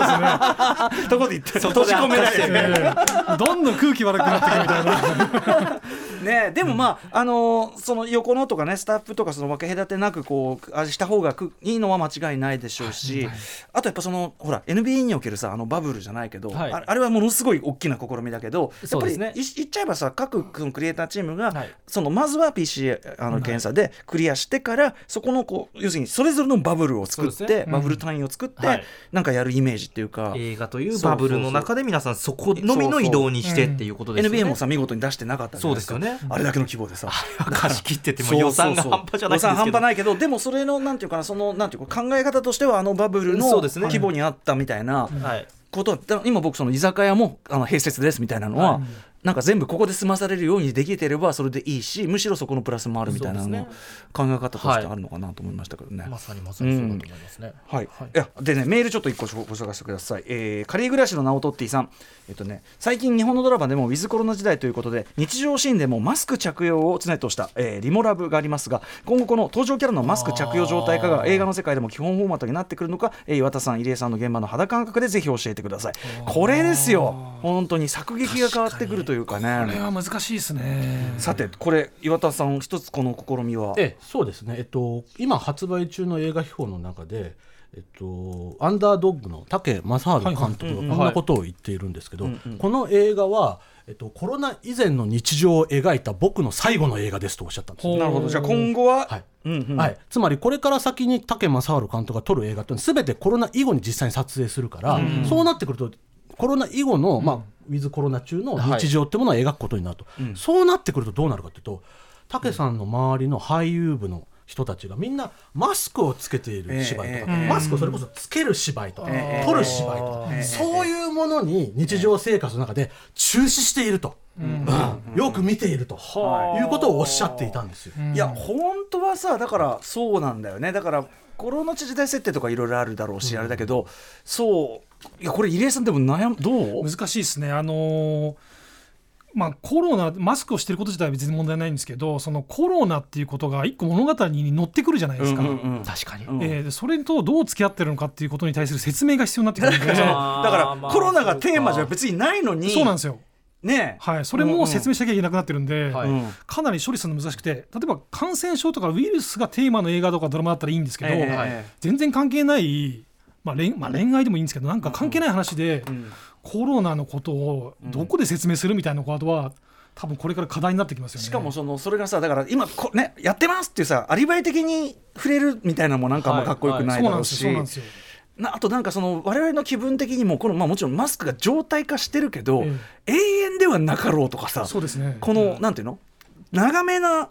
<laughs> とこで言って閉じ込められるどんどん空気悪くなってくるみたいな。<laughs> ねでもまあ、あのーその横のとかねスタッフとかその分け隔てなくこうあした方がくいいのは間違いないでしょうし、あとやっぱそのほら NBA におけるさあのバブルじゃないけど、はい。ああれはものすごい大きな試みだけどやっぱり、そうですね。い言っちゃえばさ各そのクリエイターチームが、はい。そのまずは PC あの検査でクリアしてから、そこのこう要するにそれぞれのバブルを作って、そうですね。バブル単位を作って、はい。なんかやるイメージっていうか。映画というバブルの中で皆さんそこのみの移動にしてっていうことですよね。NBA もさ見事に出してなかったそうですよね。あれだけの規模でさ。貸し切ってても予算が半端じゃないんですけど。予算半端ないけどでもそれのなんていうかなそのなんていうか考え方としてはあのバブルのそうですね。規模にあったみたいなはい。こと。は今僕その居酒屋もあの併設ですみたいなのは、なんか全部ここで済まされるようにできてればそれでいいしむしろそこのプラスもあるみたいなの、考え方としてあるのかなと思いましたけどね。まさにまさにそうだと思いますね、はい、い、やでねメールちょっと一個ご紹介してください、えー、カリー暮らしのナオトッティさん、えっとね、最近日本のドラマでもウィズコロナ時代ということで日常シーンでもマスク着用を常とした、えーリモラブがありますが今後この登場キャラのマスク着用状態化が映画の世界でも基本フォーマットになってくるのか、えー岩田さん入江さんの現場の肌感覚でぜひ教えてください。これですよ。本当に作劇が変わってくるというかこれねは難しいですね。さてこれ岩田さん一つこの試みは？ええそうですね、えっと、今発売中の映画秘宝の中で、えっと、アンダードッグの武正治監督がこんなことを言っているんですけど、この映画は、えっと、コロナ以前の日常を描いた僕の最後の映画ですとおっしゃったんですね。なるほど。じゃあ今後は、はい。うんうん。はい、つまりこれから先に武正治監督が撮る映画ってすべてコロナ以後に実際に撮影するから、そうなってくるとコロナ以後の、まあ、ウィズコロナ中の日常ってものを描くことになると、そうなってくるとどうなるかというと武さんの周りの俳優部の人たちがみんなマスクをつけている芝居とか、ええ。マスクをそれこそつける芝居とか、ええ。撮る芝居とか、ええ。そういうものに日常生活の中で中止していると、うん。よく見ていると、い。うことをおっしゃっていたんですよ。いや本当はさだからそうなんだよね。だからコロナ時代設定とかいろいろあるだろうし、あれだけどそういやこれ入江さんでも悩むどう？難しいですね。あのーまあ、コロナマスクをしてること自体は別に問題ないんですけどそのコロナっていうことが一個物語に乗ってくるじゃないですか、うんうんうん確かに、うんえーでそれとどう付き合ってるのかっていうことに対する説明が必要になってくるんで。<laughs> <laughs> だからまあコロナがテーマじゃ別にないのにそうなんですよ、ね。はい、それも説明しなきゃいけなくなってるんで、はいうん。かなり処理するの難しくて例えば感染症とかウイルスがテーマの映画とかドラマだったらいいんですけど、ええはいえ。全然関係ない、まあ恋まあ、恋愛でもいいんですけどなんか関係ない話で、コロナのことをどこで説明するみたいなことは、多分これから課題になってきますよね。しかもそのそれがさだから今こ、ね、やってますっていうさアリバイ的に触れるみたいなのもなんかあんまかっこよくないだろうし、よそうなんですよ。なあとなんかその我々の気分的にもこの、まあ、もちろんマスクが常態化してるけど、え永遠ではなかろうとかさそうですね。この、なんていうの？長めな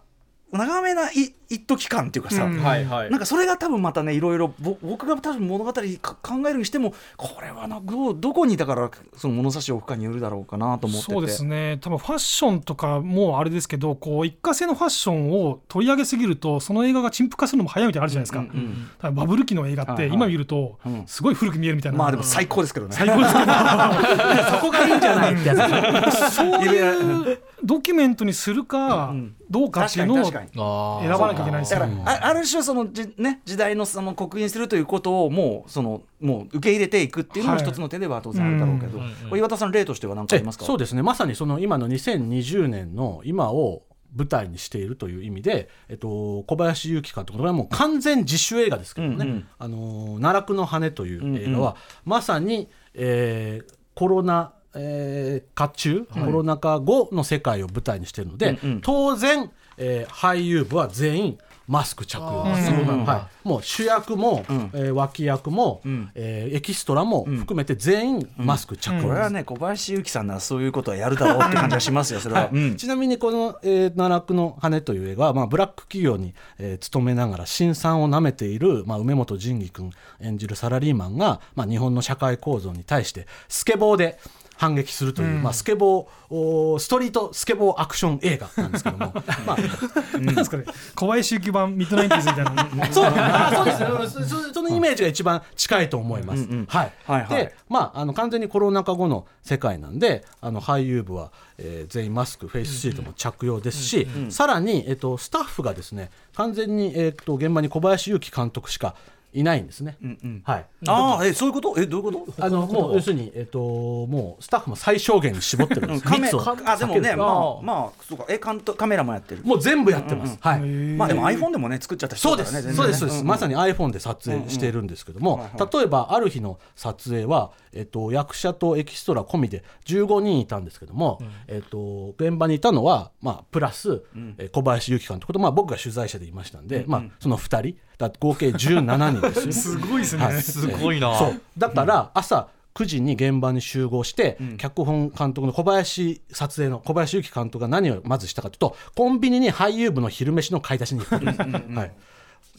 長めない一時間っていうかさ、うん。はいはい。なんかそれが多分またねいろいろぼ僕が多分物語か考えるにしてもこれはなどうどこにだからその物差しを置くかによるだろうかなと思ってて。そうですね。多分ファッションとかもあれですけどこう一過性のファッションを取り上げすぎるとその映画が陳腐化するのも早いみたいなのあるじゃないですか,、うんうん。だからバブル期の映画って今見るとうんすごい古く見えるみたいな、まあでも最高ですけどね。最高ですけど <laughs> そこがいいんじゃないってやつそういうドキュメントにするかどうかっていうのを選ばなきゃいけないだからあある種そのじ、ね、時代のその刻印するということをもうそのもう受け入れていくっていうのもはい一つの手では当然あるだろうけど、うんこれ岩田さん例としては何かありますか？そうですね。まさにその今の2020年の今を舞台にしているという意味で、えっと、小林勇樹監督これはもう完全自主映画ですけどね「うんうん。あの奈落の羽」という映画は、まさに、えーコロナえー禍中、コロナ禍後の世界を舞台にしているので、うんうん。当然、えー俳優部は全員マスク着用。はい、もう主役も、うん。えー脇役も、ん。えーエキストラも含めて全員マスク着用。です、これはね小林勇樹さんならそういうことはやるだろうって感じがしますよそれは、うん。ちなみにこの「えー奈落の羽」という映画は、まあ、ブラック企業に、えー勤めながら辛酸をなめている、まあ、梅本仁義君演じるサラリーマンが、まあ、日本の社会構造に対してスケボーで反撃するという、まあ、スケボーストリートスケボーアクション映画なんですけども、<laughs> まあ、なんですかね。小林幸版ミッドナインティーズみたいなそう。あーそうです。ねそのイメージが一番近いと思います。うんうんはい。はいはい。で、まあ、あの完全にコロナ禍後の世界なんであの俳優部は、えー全員マスクフェイスシールドも着用ですし、さらに、えっとスタッフがですね完全に、えっと現場に小林勇樹監督しかいないんですね。はい。ああえそういうこと？えどういうこと？あのもう要するに、えっともうスタッフも最小限に絞ってるんです。カメあでもねまあまあそうか。え監督カメラもやってる。もう全部やってます。はい。まあでも iPhone でもね作っちゃった人そうです、ね。そうですそうです、まさにに iPhone で撮影しているんですけども、例えばある日の撮影は、えっと、役者とエキストラ込みで15人いたんですけども、えっと、現場にいたのは、まあ、プラス、えー小林勇樹監督と、まあ、僕が取材者でいましたんで、まあ、その2人だ合計17人ですよね。<laughs> すごいですね、はい。すごいな。そう。だから朝9時に現場に集合して、脚本監督の小林撮影の小林勇樹監督が何をまずしたかというとコンビニに俳優部の昼飯の買い出しに行く。はい、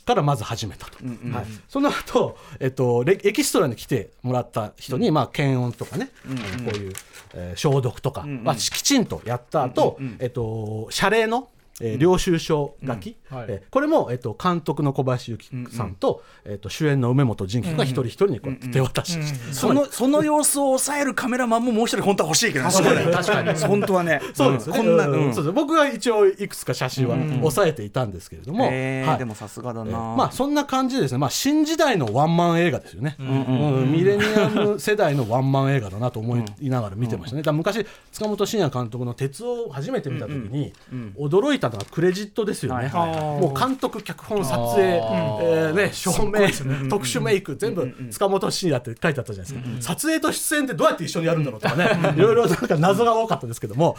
からまず始めたと、はい、その後、えっとレエキストラに来てもらった人に、まあ、検温とかね、あのこういう、えー消毒とか、まあ、きちんとやった後、えっと謝礼のえー領収書書き、はい。えーこれも、えっと監督の小林由紀さんと,、えっと主演の梅本仁紀が一人一人にこうやって手渡しして、そのその様子を抑えるカメラマンももう一人本当は欲しいけどね。確かに確かに。本当はね。そうですね、こんな、ううん。んそうです僕は一応いくつか写真は抑えていたんですけれども、はい。へーでもさすがだえな、ーまあそんな感じでですね、まあ、新時代のワンマン映画ですよね、うんミレニアム世代のワンマン映画だなと思いながら見てましたね、だ昔塚本慎也監督の「鉄を初めて見た時に驚いたクレジットですよね、もう監督脚本撮影、えーね、照明、特殊メイク全部塚本慎也って書いてあったじゃないですか、撮影と出演ってどうやって一緒にやるんだろうとかね。いろいろなんか謎が多かったですけども、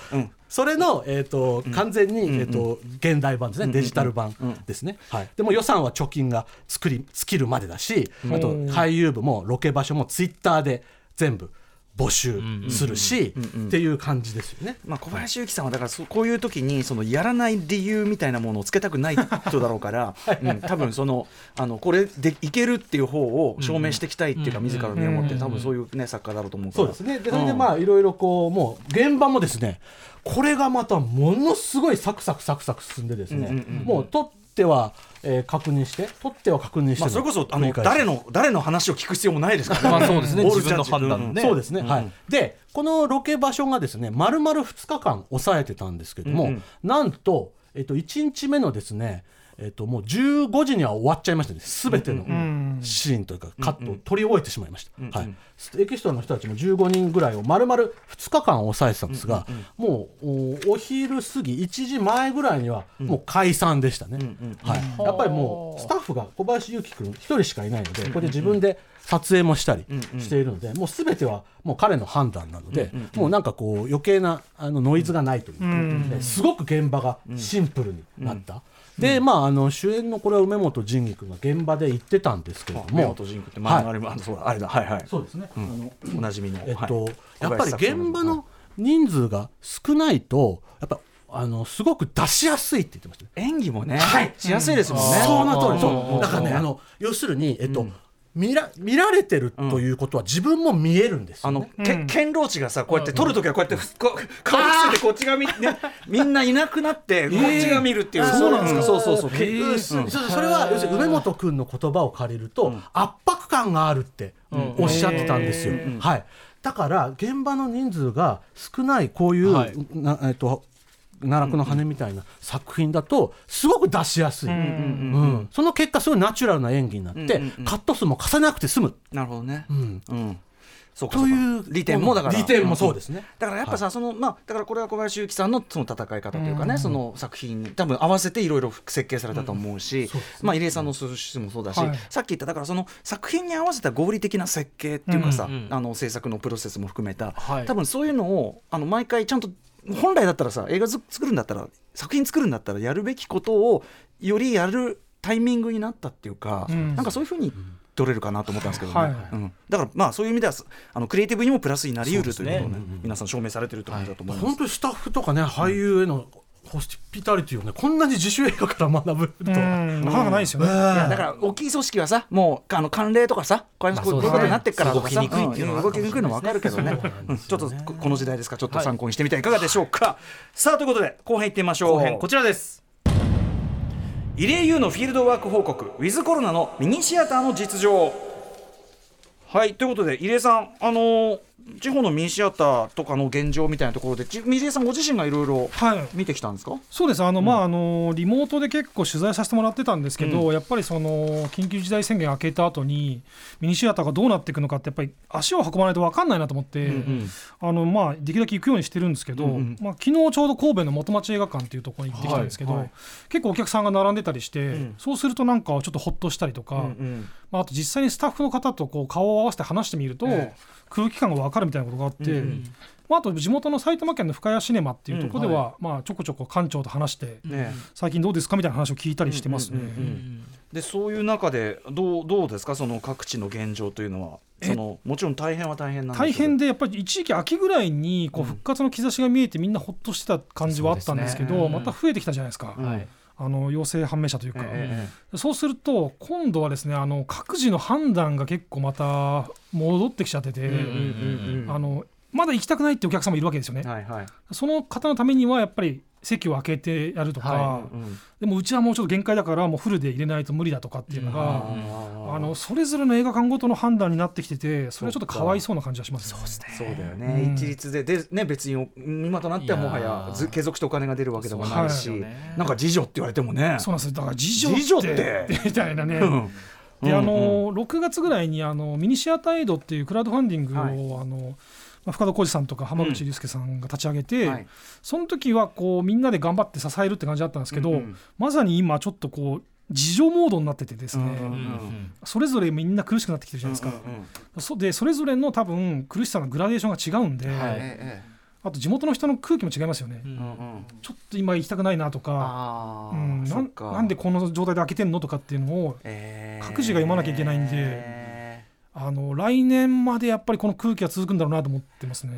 それの、えー、と完全に、えー、と現代版ですね、デジタル版ですね、はい、でも予算は貯金が作り尽きるまでだし、あと俳優部もロケ場所もツイッターで全部募集するし、っていう感じですよね。まあ、小林由紀さんはだからそこういう時にそのやらない理由みたいなものをつけたくない人だろうから、<laughs> うん、多分そのあのこれでいけるっていう方を証明していきたいっていうか、自らの身をもって多分そういう、ね、作家だろうと思うから。そうですね。でそれでまあいろいろこうもう現場もですねこれがまたものすごいサクサクサクサク進んでですね、もう撮っては、えー確認して撮っては確認してまあ、それこそあの誰の誰の話を聞く必要もないですからね。まあそうですね。自分の判断でそうですね、はい、でこのロケ場所がですね丸々2日間抑えてたんですけども、なんと、えっと、1日目のですねえっと、もう15時には終わっちゃいましたね、すべてのシーンというか、カットを撮り終えてしまいました、はい、エキストラの人たちも15人ぐらいを丸々2日間抑えてたんですが、もうおお昼過ぎ、1時前ぐらいにはもう解散でしたね、はい、やっぱりもうスタッフが小林祐希君1人しかいないので、これで自分で撮影もしたりしているので、もうすべてはもう彼の判断なので、もうなんかこう余計なあのノイズがないというか、ですごく現場がシンプルになった。でまあ、あの主演のこれは梅本仁義君が現場で言ってたんですけれど宮も本仁君って前のあれも、あのそうだあれだはいはい。そうですね、あのおなじみの、えっとはい。やっぱり現場の人数が少ないとやっぱあのすごく出しやすいって言ってましたね。演技もね、はい。しやすいですもんね。その通り。うん。そう。だからねうん。あの要するに、えっと見ら見られてるということは自分も見えるんですよ、あね。の、け堅牢地がさこうやって撮るときはこうやってふこう顔伏せてこっちがみ,、ね、みんないなくなってこっちが見るっていう、そうなんですか？そうそうそう、けう。ん。そそれは要するに梅本君の言葉を借りると、圧迫感があるっておっしゃってたんですよ。はい、だから現場の人数が少ないこういう、はい。なえっと奈落の羽みたいな作品だとすごく出しやすい、うんその結果すごいナチュラルな演技になって、カット数も重ねなくて済む、なるほどね、うん。うん。そうかといそう利点もだから。利点もそうですね。だからやっぱさ、そのまあだからこれは小林由紀さんのその戦い方というかね、その作品に多分合わせていろいろ設計されたと思うし、まあ入江さんの素質もそうだし、はい。さっき言っただからその作品に合わせた合理的な設計っていうかさ、あの制作のプロセスも含めた、はい。多分そういうのをあの毎回ちゃんと本来だったらさ映画ず作るんだったら作品作るんだったらやるべきことをよりやるタイミングになったっていうか、ん。なんかそういうふうに取れるかなと思ったんですけどね、はいうん、だからまあそういう意味ではあのクリエイティブにもプラスになりうるということをねそう皆さん証明されてるって感じだと思います。本当にスタッフとかね俳優へのホスピタリティをねこんなに自主映画から学ぶとうは。ん。なかなかないですよね。いやだから大きい組織はさもうあの慣例とかさこういうまあことになってっからとかさ。動きにくいっていうの動きにくいのも分かるけどね。うんちょっとここの時代ですからちょっと参考にしてみてはいかがでしょうか、さあということで後編いってみましょう。後編。こちらです。入江優のフィールドワーク報告。ウィズコロナのミニシアターの実情。はいということで入江さんあのー地方のミニシアターとかの現状みたいなところでち入江さんご自身がいろいろはい。見てきたんですか？そうです。あの、まああのリモートで結構取材させてもらってたんですけど、やっぱりその緊急事態宣言明けた後にミニシアターがどうなっていくのかってやっぱり足を運ばないと分かんないなと思って、あのまあできるだけ行くようにしてるんですけど、まあ昨日ちょうど神戸の元町映画館っていうところに行ってきたんですけど、はい。はい。結構お客さんが並んでたりして、そうするとなんかちょっとほっとしたりとか、まあ、あと実際にスタッフの方とこう顔を合わせて話してみると、空気感が分かるみたいなことがあって、まあ、あと地元の埼玉県の深谷シネマっていうところでは、まあ、ちょこちょこ館長と話して、ね。最近どうですかみたいな話を聞いたりしてますね。でそういう中でどうどうですか？その各地の現状というのはそのもちろん大変は大変なん大ですけど。変でやっぱり一時期秋ぐらいにこう復活の兆しが見えてみんなほっとしてた感じはあったんですけどまた増えてきたじゃないですか、はいあの陽性判明者というか、えそうすると今度はですねあの各自の判断が結構また戻ってきちゃってて、あのまだ行きたくないってお客様いるわけですよね。はいはい。その方のためにはやっぱり席を開けてやるとか、はうん。でもうちはもうちょっと限界だからもうフルで入れないと無理だとかっていうのが、ああのそれぞれの映画館ごとの判断になってきててそれはちょっとかわいそうな感じはしますね。そうだよね、うん。一律でで、ね、別に今となってはもはいや継続してお金が出るわけでもないし、そうですよね。なんか自助って言われてもね。そうなんですよ。だから次女って次女って？みたいなね。うん。であうんの6月ぐらいにあのミニシアターエイドっていうクラウドファンディングを、はい。あのまあ深田浩二さんとか浜口竜介さんが立ち上げて、はい。その時はこうみんなで頑張って支えるって感じだったんですけど、うんうんまさに今ちょっとこう自助モードになっててですね、うんうんうんそれぞれみんな苦しくなってきてるじゃないですか、そでそれぞれの多分苦しさのグラデーションが違うんで、はい。ええあと地元の人の空気も違いますよね、うんちょっと今行きたくないなとか、うん、なんなんでこの状態で開けてんのとかっていうのをええ各自が読まなきゃいけないんでええあの来年までやっぱりこの空気は続くんだろうなと思ってますね。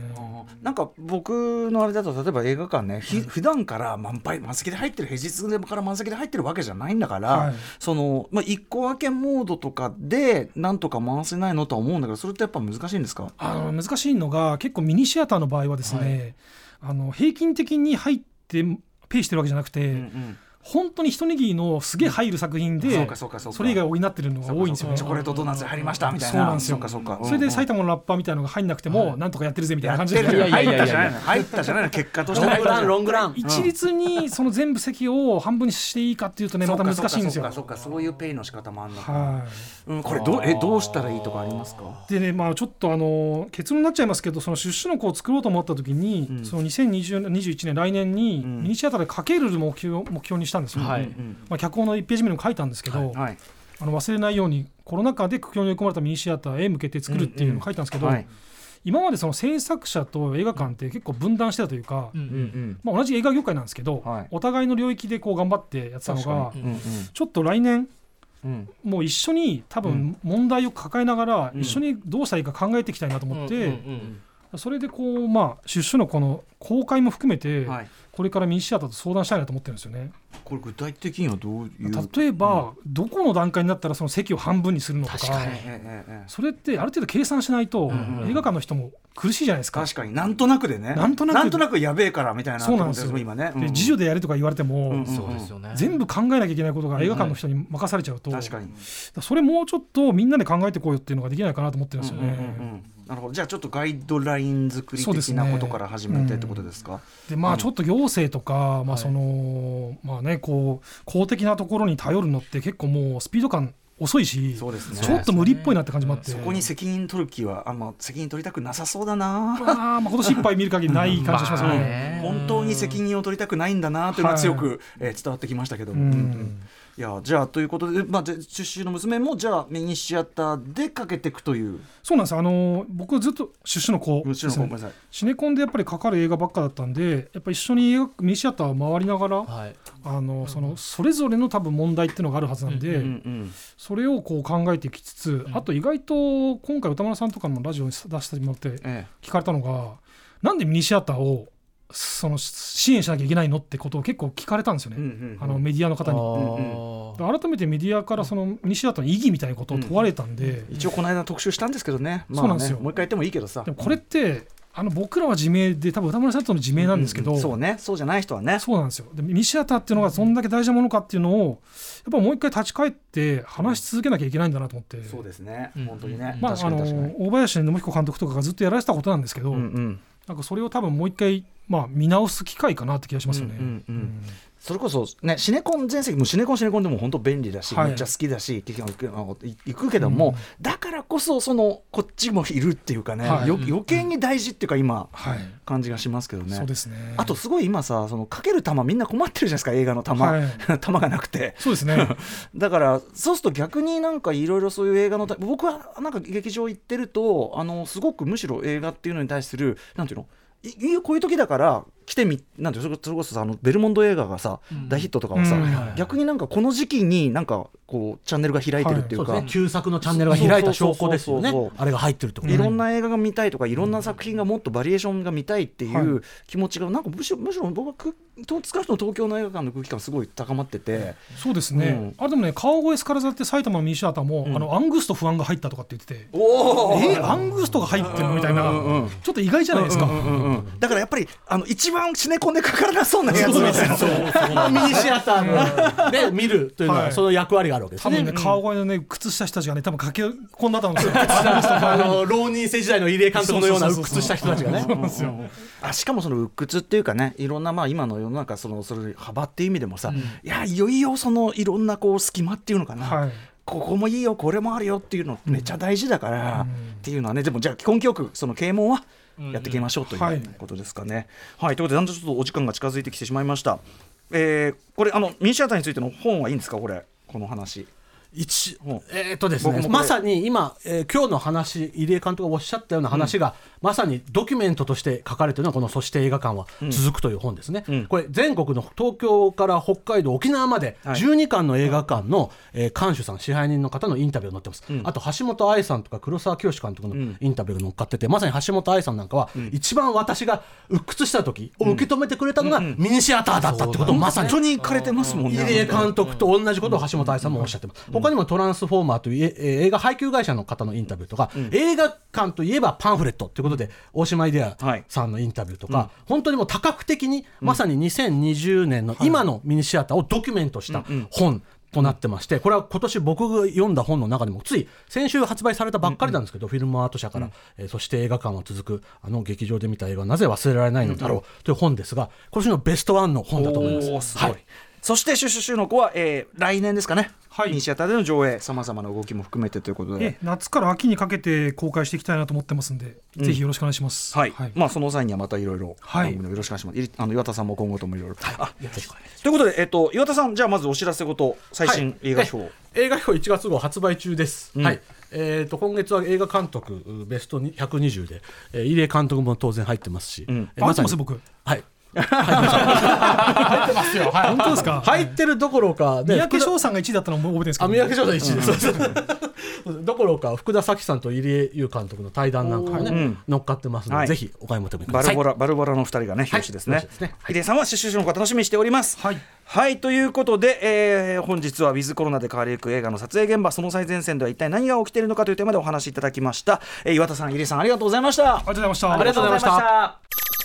なんか僕のあれだと例えば映画館ね、ひ普段から満杯満席で入ってる平日でから満席で入ってるわけじゃないんだから、はい。そのまあ一個分けモードとかでなんとか回せないのとは思うんだけどそれってやっぱ難しいんですか？あの難しいのが結構ミニシアターの場合はですね、あの平均的に入ってペイしてるわけじゃなくて、うんうん本当に一握りのすげえ入る作品で、そうかそうかそうか。それ以外補ってるのが多いんですよね。チョ。コレートドーナツ入りましたみたいな。そうなんですよ。そうかそうか。それで埼玉玉のラッパーみたいなのが入んなくても、なんとかやってるぜみたいな感じで。入ったじゃないの。入ったじゃないの。結果として。ロングランロングラン。一律にその全部席を半分にしていいかっていうとねまた難しいんですよ。そうかそうか。そういうペイの仕方もあるのか、はうん、これどうえどうしたらいいとかありますか？い、でねまあちょっとあの結論になっちゃいますけどその出資の子を作ろうと思った時に、うん。その2020 21年来年にうん。ミニシアターでかける目標目標にしたんですよ。はい。うんまあ、脚本の1ページ目にも書いたんですけど、はいあの忘れないようにコロナ禍で苦境に追い込まれたミニシアターへ向けて作るっていうのを書いたんですけど、はい。今までその制作者と映画館って結構分断してたというか、うんうんうん。まあ、同じ映画業界なんですけど、はい。お互いの領域でこう頑張ってやってたのが確かにうん。ちょっと来年うん。もう一緒に多分問題を抱えながらうん。一緒にどうしたらいいか考えていきたいなと思って、うんうんそれでこうまあ出所のこの公開も含めてはい。これからミニシアターと相談したいなと思ってるんですよね。これ具体的にはどういう？例えば、どこの段階になったらその席を半分にするのとかそれってある程度計算しないと、んうん映画館の人も苦しいじゃないですか。確かに。なんとなくでね。なんとなくやべえからみたいなそうなんですよ。今ね、うん。で自助でやれとか言われても、うんそうですよね。全部考えなきゃいけないことが映画館の人に任されちゃうと、確かに、それもうちょっとみんなで考えてこうよっていうのができないかなと思ってるんですよね。うんうんうんなるほど。じゃあちょっとガイドライン作り的なことから始めてってことですか？でまあちょっと行政とか、まあそのまあねこう公的なところに頼るのって結構もうスピード感遅いし、ね。ちょっと無理っぽいなって感じもあって、そこに責任取る気はあんま責任取りたくなさそうだな。まあまあ今年いっぱい見る限りない感じがしますよまあね。ね本当に責任を取りたくないんだなというのは強く、えー伝わってきましたけども、うん。うんうんいやじゃあということで、まあ、で出資の娘もじゃあミニシアターでかけていくという。そうなんですあの僕ずっと出資の子ね。シネコンでやっぱりかかる映画ばっかだったんでやっぱ一緒に映画ミニシアターを回りながらはい。あのそのそれぞれの多分問題っていうのがあるはずなんで、うんうんそれをこう考えていきつつ、あと意外と今回歌丸さんとかのラジオに出してもらってえ。聞かれたのがなんでミニシアターをその支援しなきゃいけないのってことを結構聞かれたんですよね、えうんうんうん。あのメディアの方に。あ改めてメディアからそのミニシアターの意義みたいなことを問われたんで、一応この間特集したんですけどね,、まあ、ねそうなんですよ。もう一回言ってもいいけどさ。でもこれってあの僕らは自明で多分歌丸さんとの自明なんですけど、うんうんそうね。そうじゃない人はね。そうなんですよ。でミニシアターっていうのがどんだけ大事なものかっていうのをやっぱもう一回立ち返って話し続けなきゃいけないんだなと思って、そうですね、うん。本当にね、まあ、大林信彦監督とかがずっとやられてたことなんですけど、うんうんなんかそれを多分もう一回、まあ、見直す機会かなって気がしますよね。うんうんうんうんそれこそねシネコン全席もシネコンシネコンでも本当便利だし、はい。めっちゃ好きだし行くけども、だからこそそのこっちもいるっていうかね、はい。よ余計に大事っていうか今はい、感じがしますけどね。そうですね。あとすごい今さそのかける球みんな困ってるじゃないですか映画の球、はい。<laughs> 球がなくて。そうですね。<laughs> だからそうすると逆になんかいろいろそういう映画のた僕はなんか劇場行ってるとあのすごくむしろ映画っていうのに対するなんていうの？いいこういう時だから来てみなんてそれそれこそさあのベルモンド映画がさ、大ヒットとかはさ、うん。逆になんかこの時期になんかこうチャンネルが開いてるっていうか、そうですね。旧作のチャンネルが開いた証拠ですよね。あれが入ってるってこといね。ろんな映画が見たいとかいろんな作品がもっとバリエーションが見たいっていはう気持ちがなんかむしろむしろ僕は少なくとも東京の映画館の空気感すごい高まってて。そうですね、あでもね川越スカラ座って埼玉のミニシアターも、あのアングスト不安が入ったとかって言ってて。おえアングストが入ってるのみたいな、ちょっと意外じゃないですか、だからやっぱりあの一番シネコンでかからなそうなやつみたいな。ミニシアターので見るというのははい。その役割があるわけですね。多分ね、川越のね靴下人たちがね多分駆け込んだと思うんですよ。<laughs> あの浪人生時代の入江監督のような鬱屈した人たちがね。そうなんですよあしかもその鬱屈っていうかねいろんなまあ今の世の中そのそれ幅っていう意味でもさ、いやいよいよそのいろんなこう隙間っていうのかな、はい。ここもいいよこれもあるよっていうのめっちゃ大事だから、っていうのはねでもじゃあ根気よくその啓蒙はやっていきましょうとはい。いうことですかね。はい、ということでだんだんちょっとお時間が近づいてきてしまいました。えーこれあのミニシアターについての本はいいんですか？これこの話。一うん。えーとですねまさに今、えー今日の話入江監督がおっしゃったような話が、まさにドキュメントとして書かれているのはこの「そして映画館は続く」という本ですね、ん。これ全国の東京から北海道沖縄まではい。12館の映画館の、えー監修さん支配人の方のインタビューが載ってます、あと橋本愛さんとか黒沢清監督のインタビューが載っかってて、まさに橋本愛さんなんかは、一番私が鬱屈した時を受け止めてくれたのがミニシアターだったってことをまさに本当に行かれてますもんね。入江監督と同じことを橋本愛さんもおっしゃってます、他にもトランスフォーマーというええ映画配給会社の方のインタビューとか、映画館といえばパンフレットということで大島アイデアはい。さんのインタビューとか、本当にもう多角的にまさに2020年の今のミニシアターをドキュメントした本となってましてこれは今年僕が読んだ本の中でもつい先週発売されたばっかりなんですけど、フィルムアート社から、えーそして映画館は続くあの劇場で見た映画はなぜ忘れられないのだろうという本ですが今年のベストワンの本だと思います。はいそして「シュシュシュの子は」えー来年ですかね、はい。ミニシアターでの上映さまざまな動きも含めてということで。え。夏から秋にかけて公開していきたいなと思ってますんで、ぜひよろしくお願いします。はい、まあその際にはまたいろいろはい。番組のよろしくお願いします。あの岩田さんも今後ともいろいろ。あということでえっと岩田さんじゃあまずお知らせごと最新映画表。はいえ映画表1月号発売中です、はい。えー、と今月は映画監督うベストに120で、えー、入江監督も当然入ってますし、ん。えー入ってますさに僕。はい入ってますよ、はい、本当ですか？入ってるどころかで三宅翔さんが1位だったのも覚えてるんですけど。あ三宅翔さん1位です、そうそうどころか福田咲さんと入江優監督の対談なんかがね、ん乗っかってますので、はい。ぜひお買い求めください。バルボラ、バルボラの二人がね表紙ですね。表紙ですねはい。ヒデさんはシュシュシュの子楽しみにしております。はい。はい。ということで、えー本日はウィズコロナで変わりゆく映画の撮影現場その最前線では一体何が起きているのかというテーマでお話しいただきました、えー岩田さん入江さんありがとうございました。ありがとうございました。ありがとうございました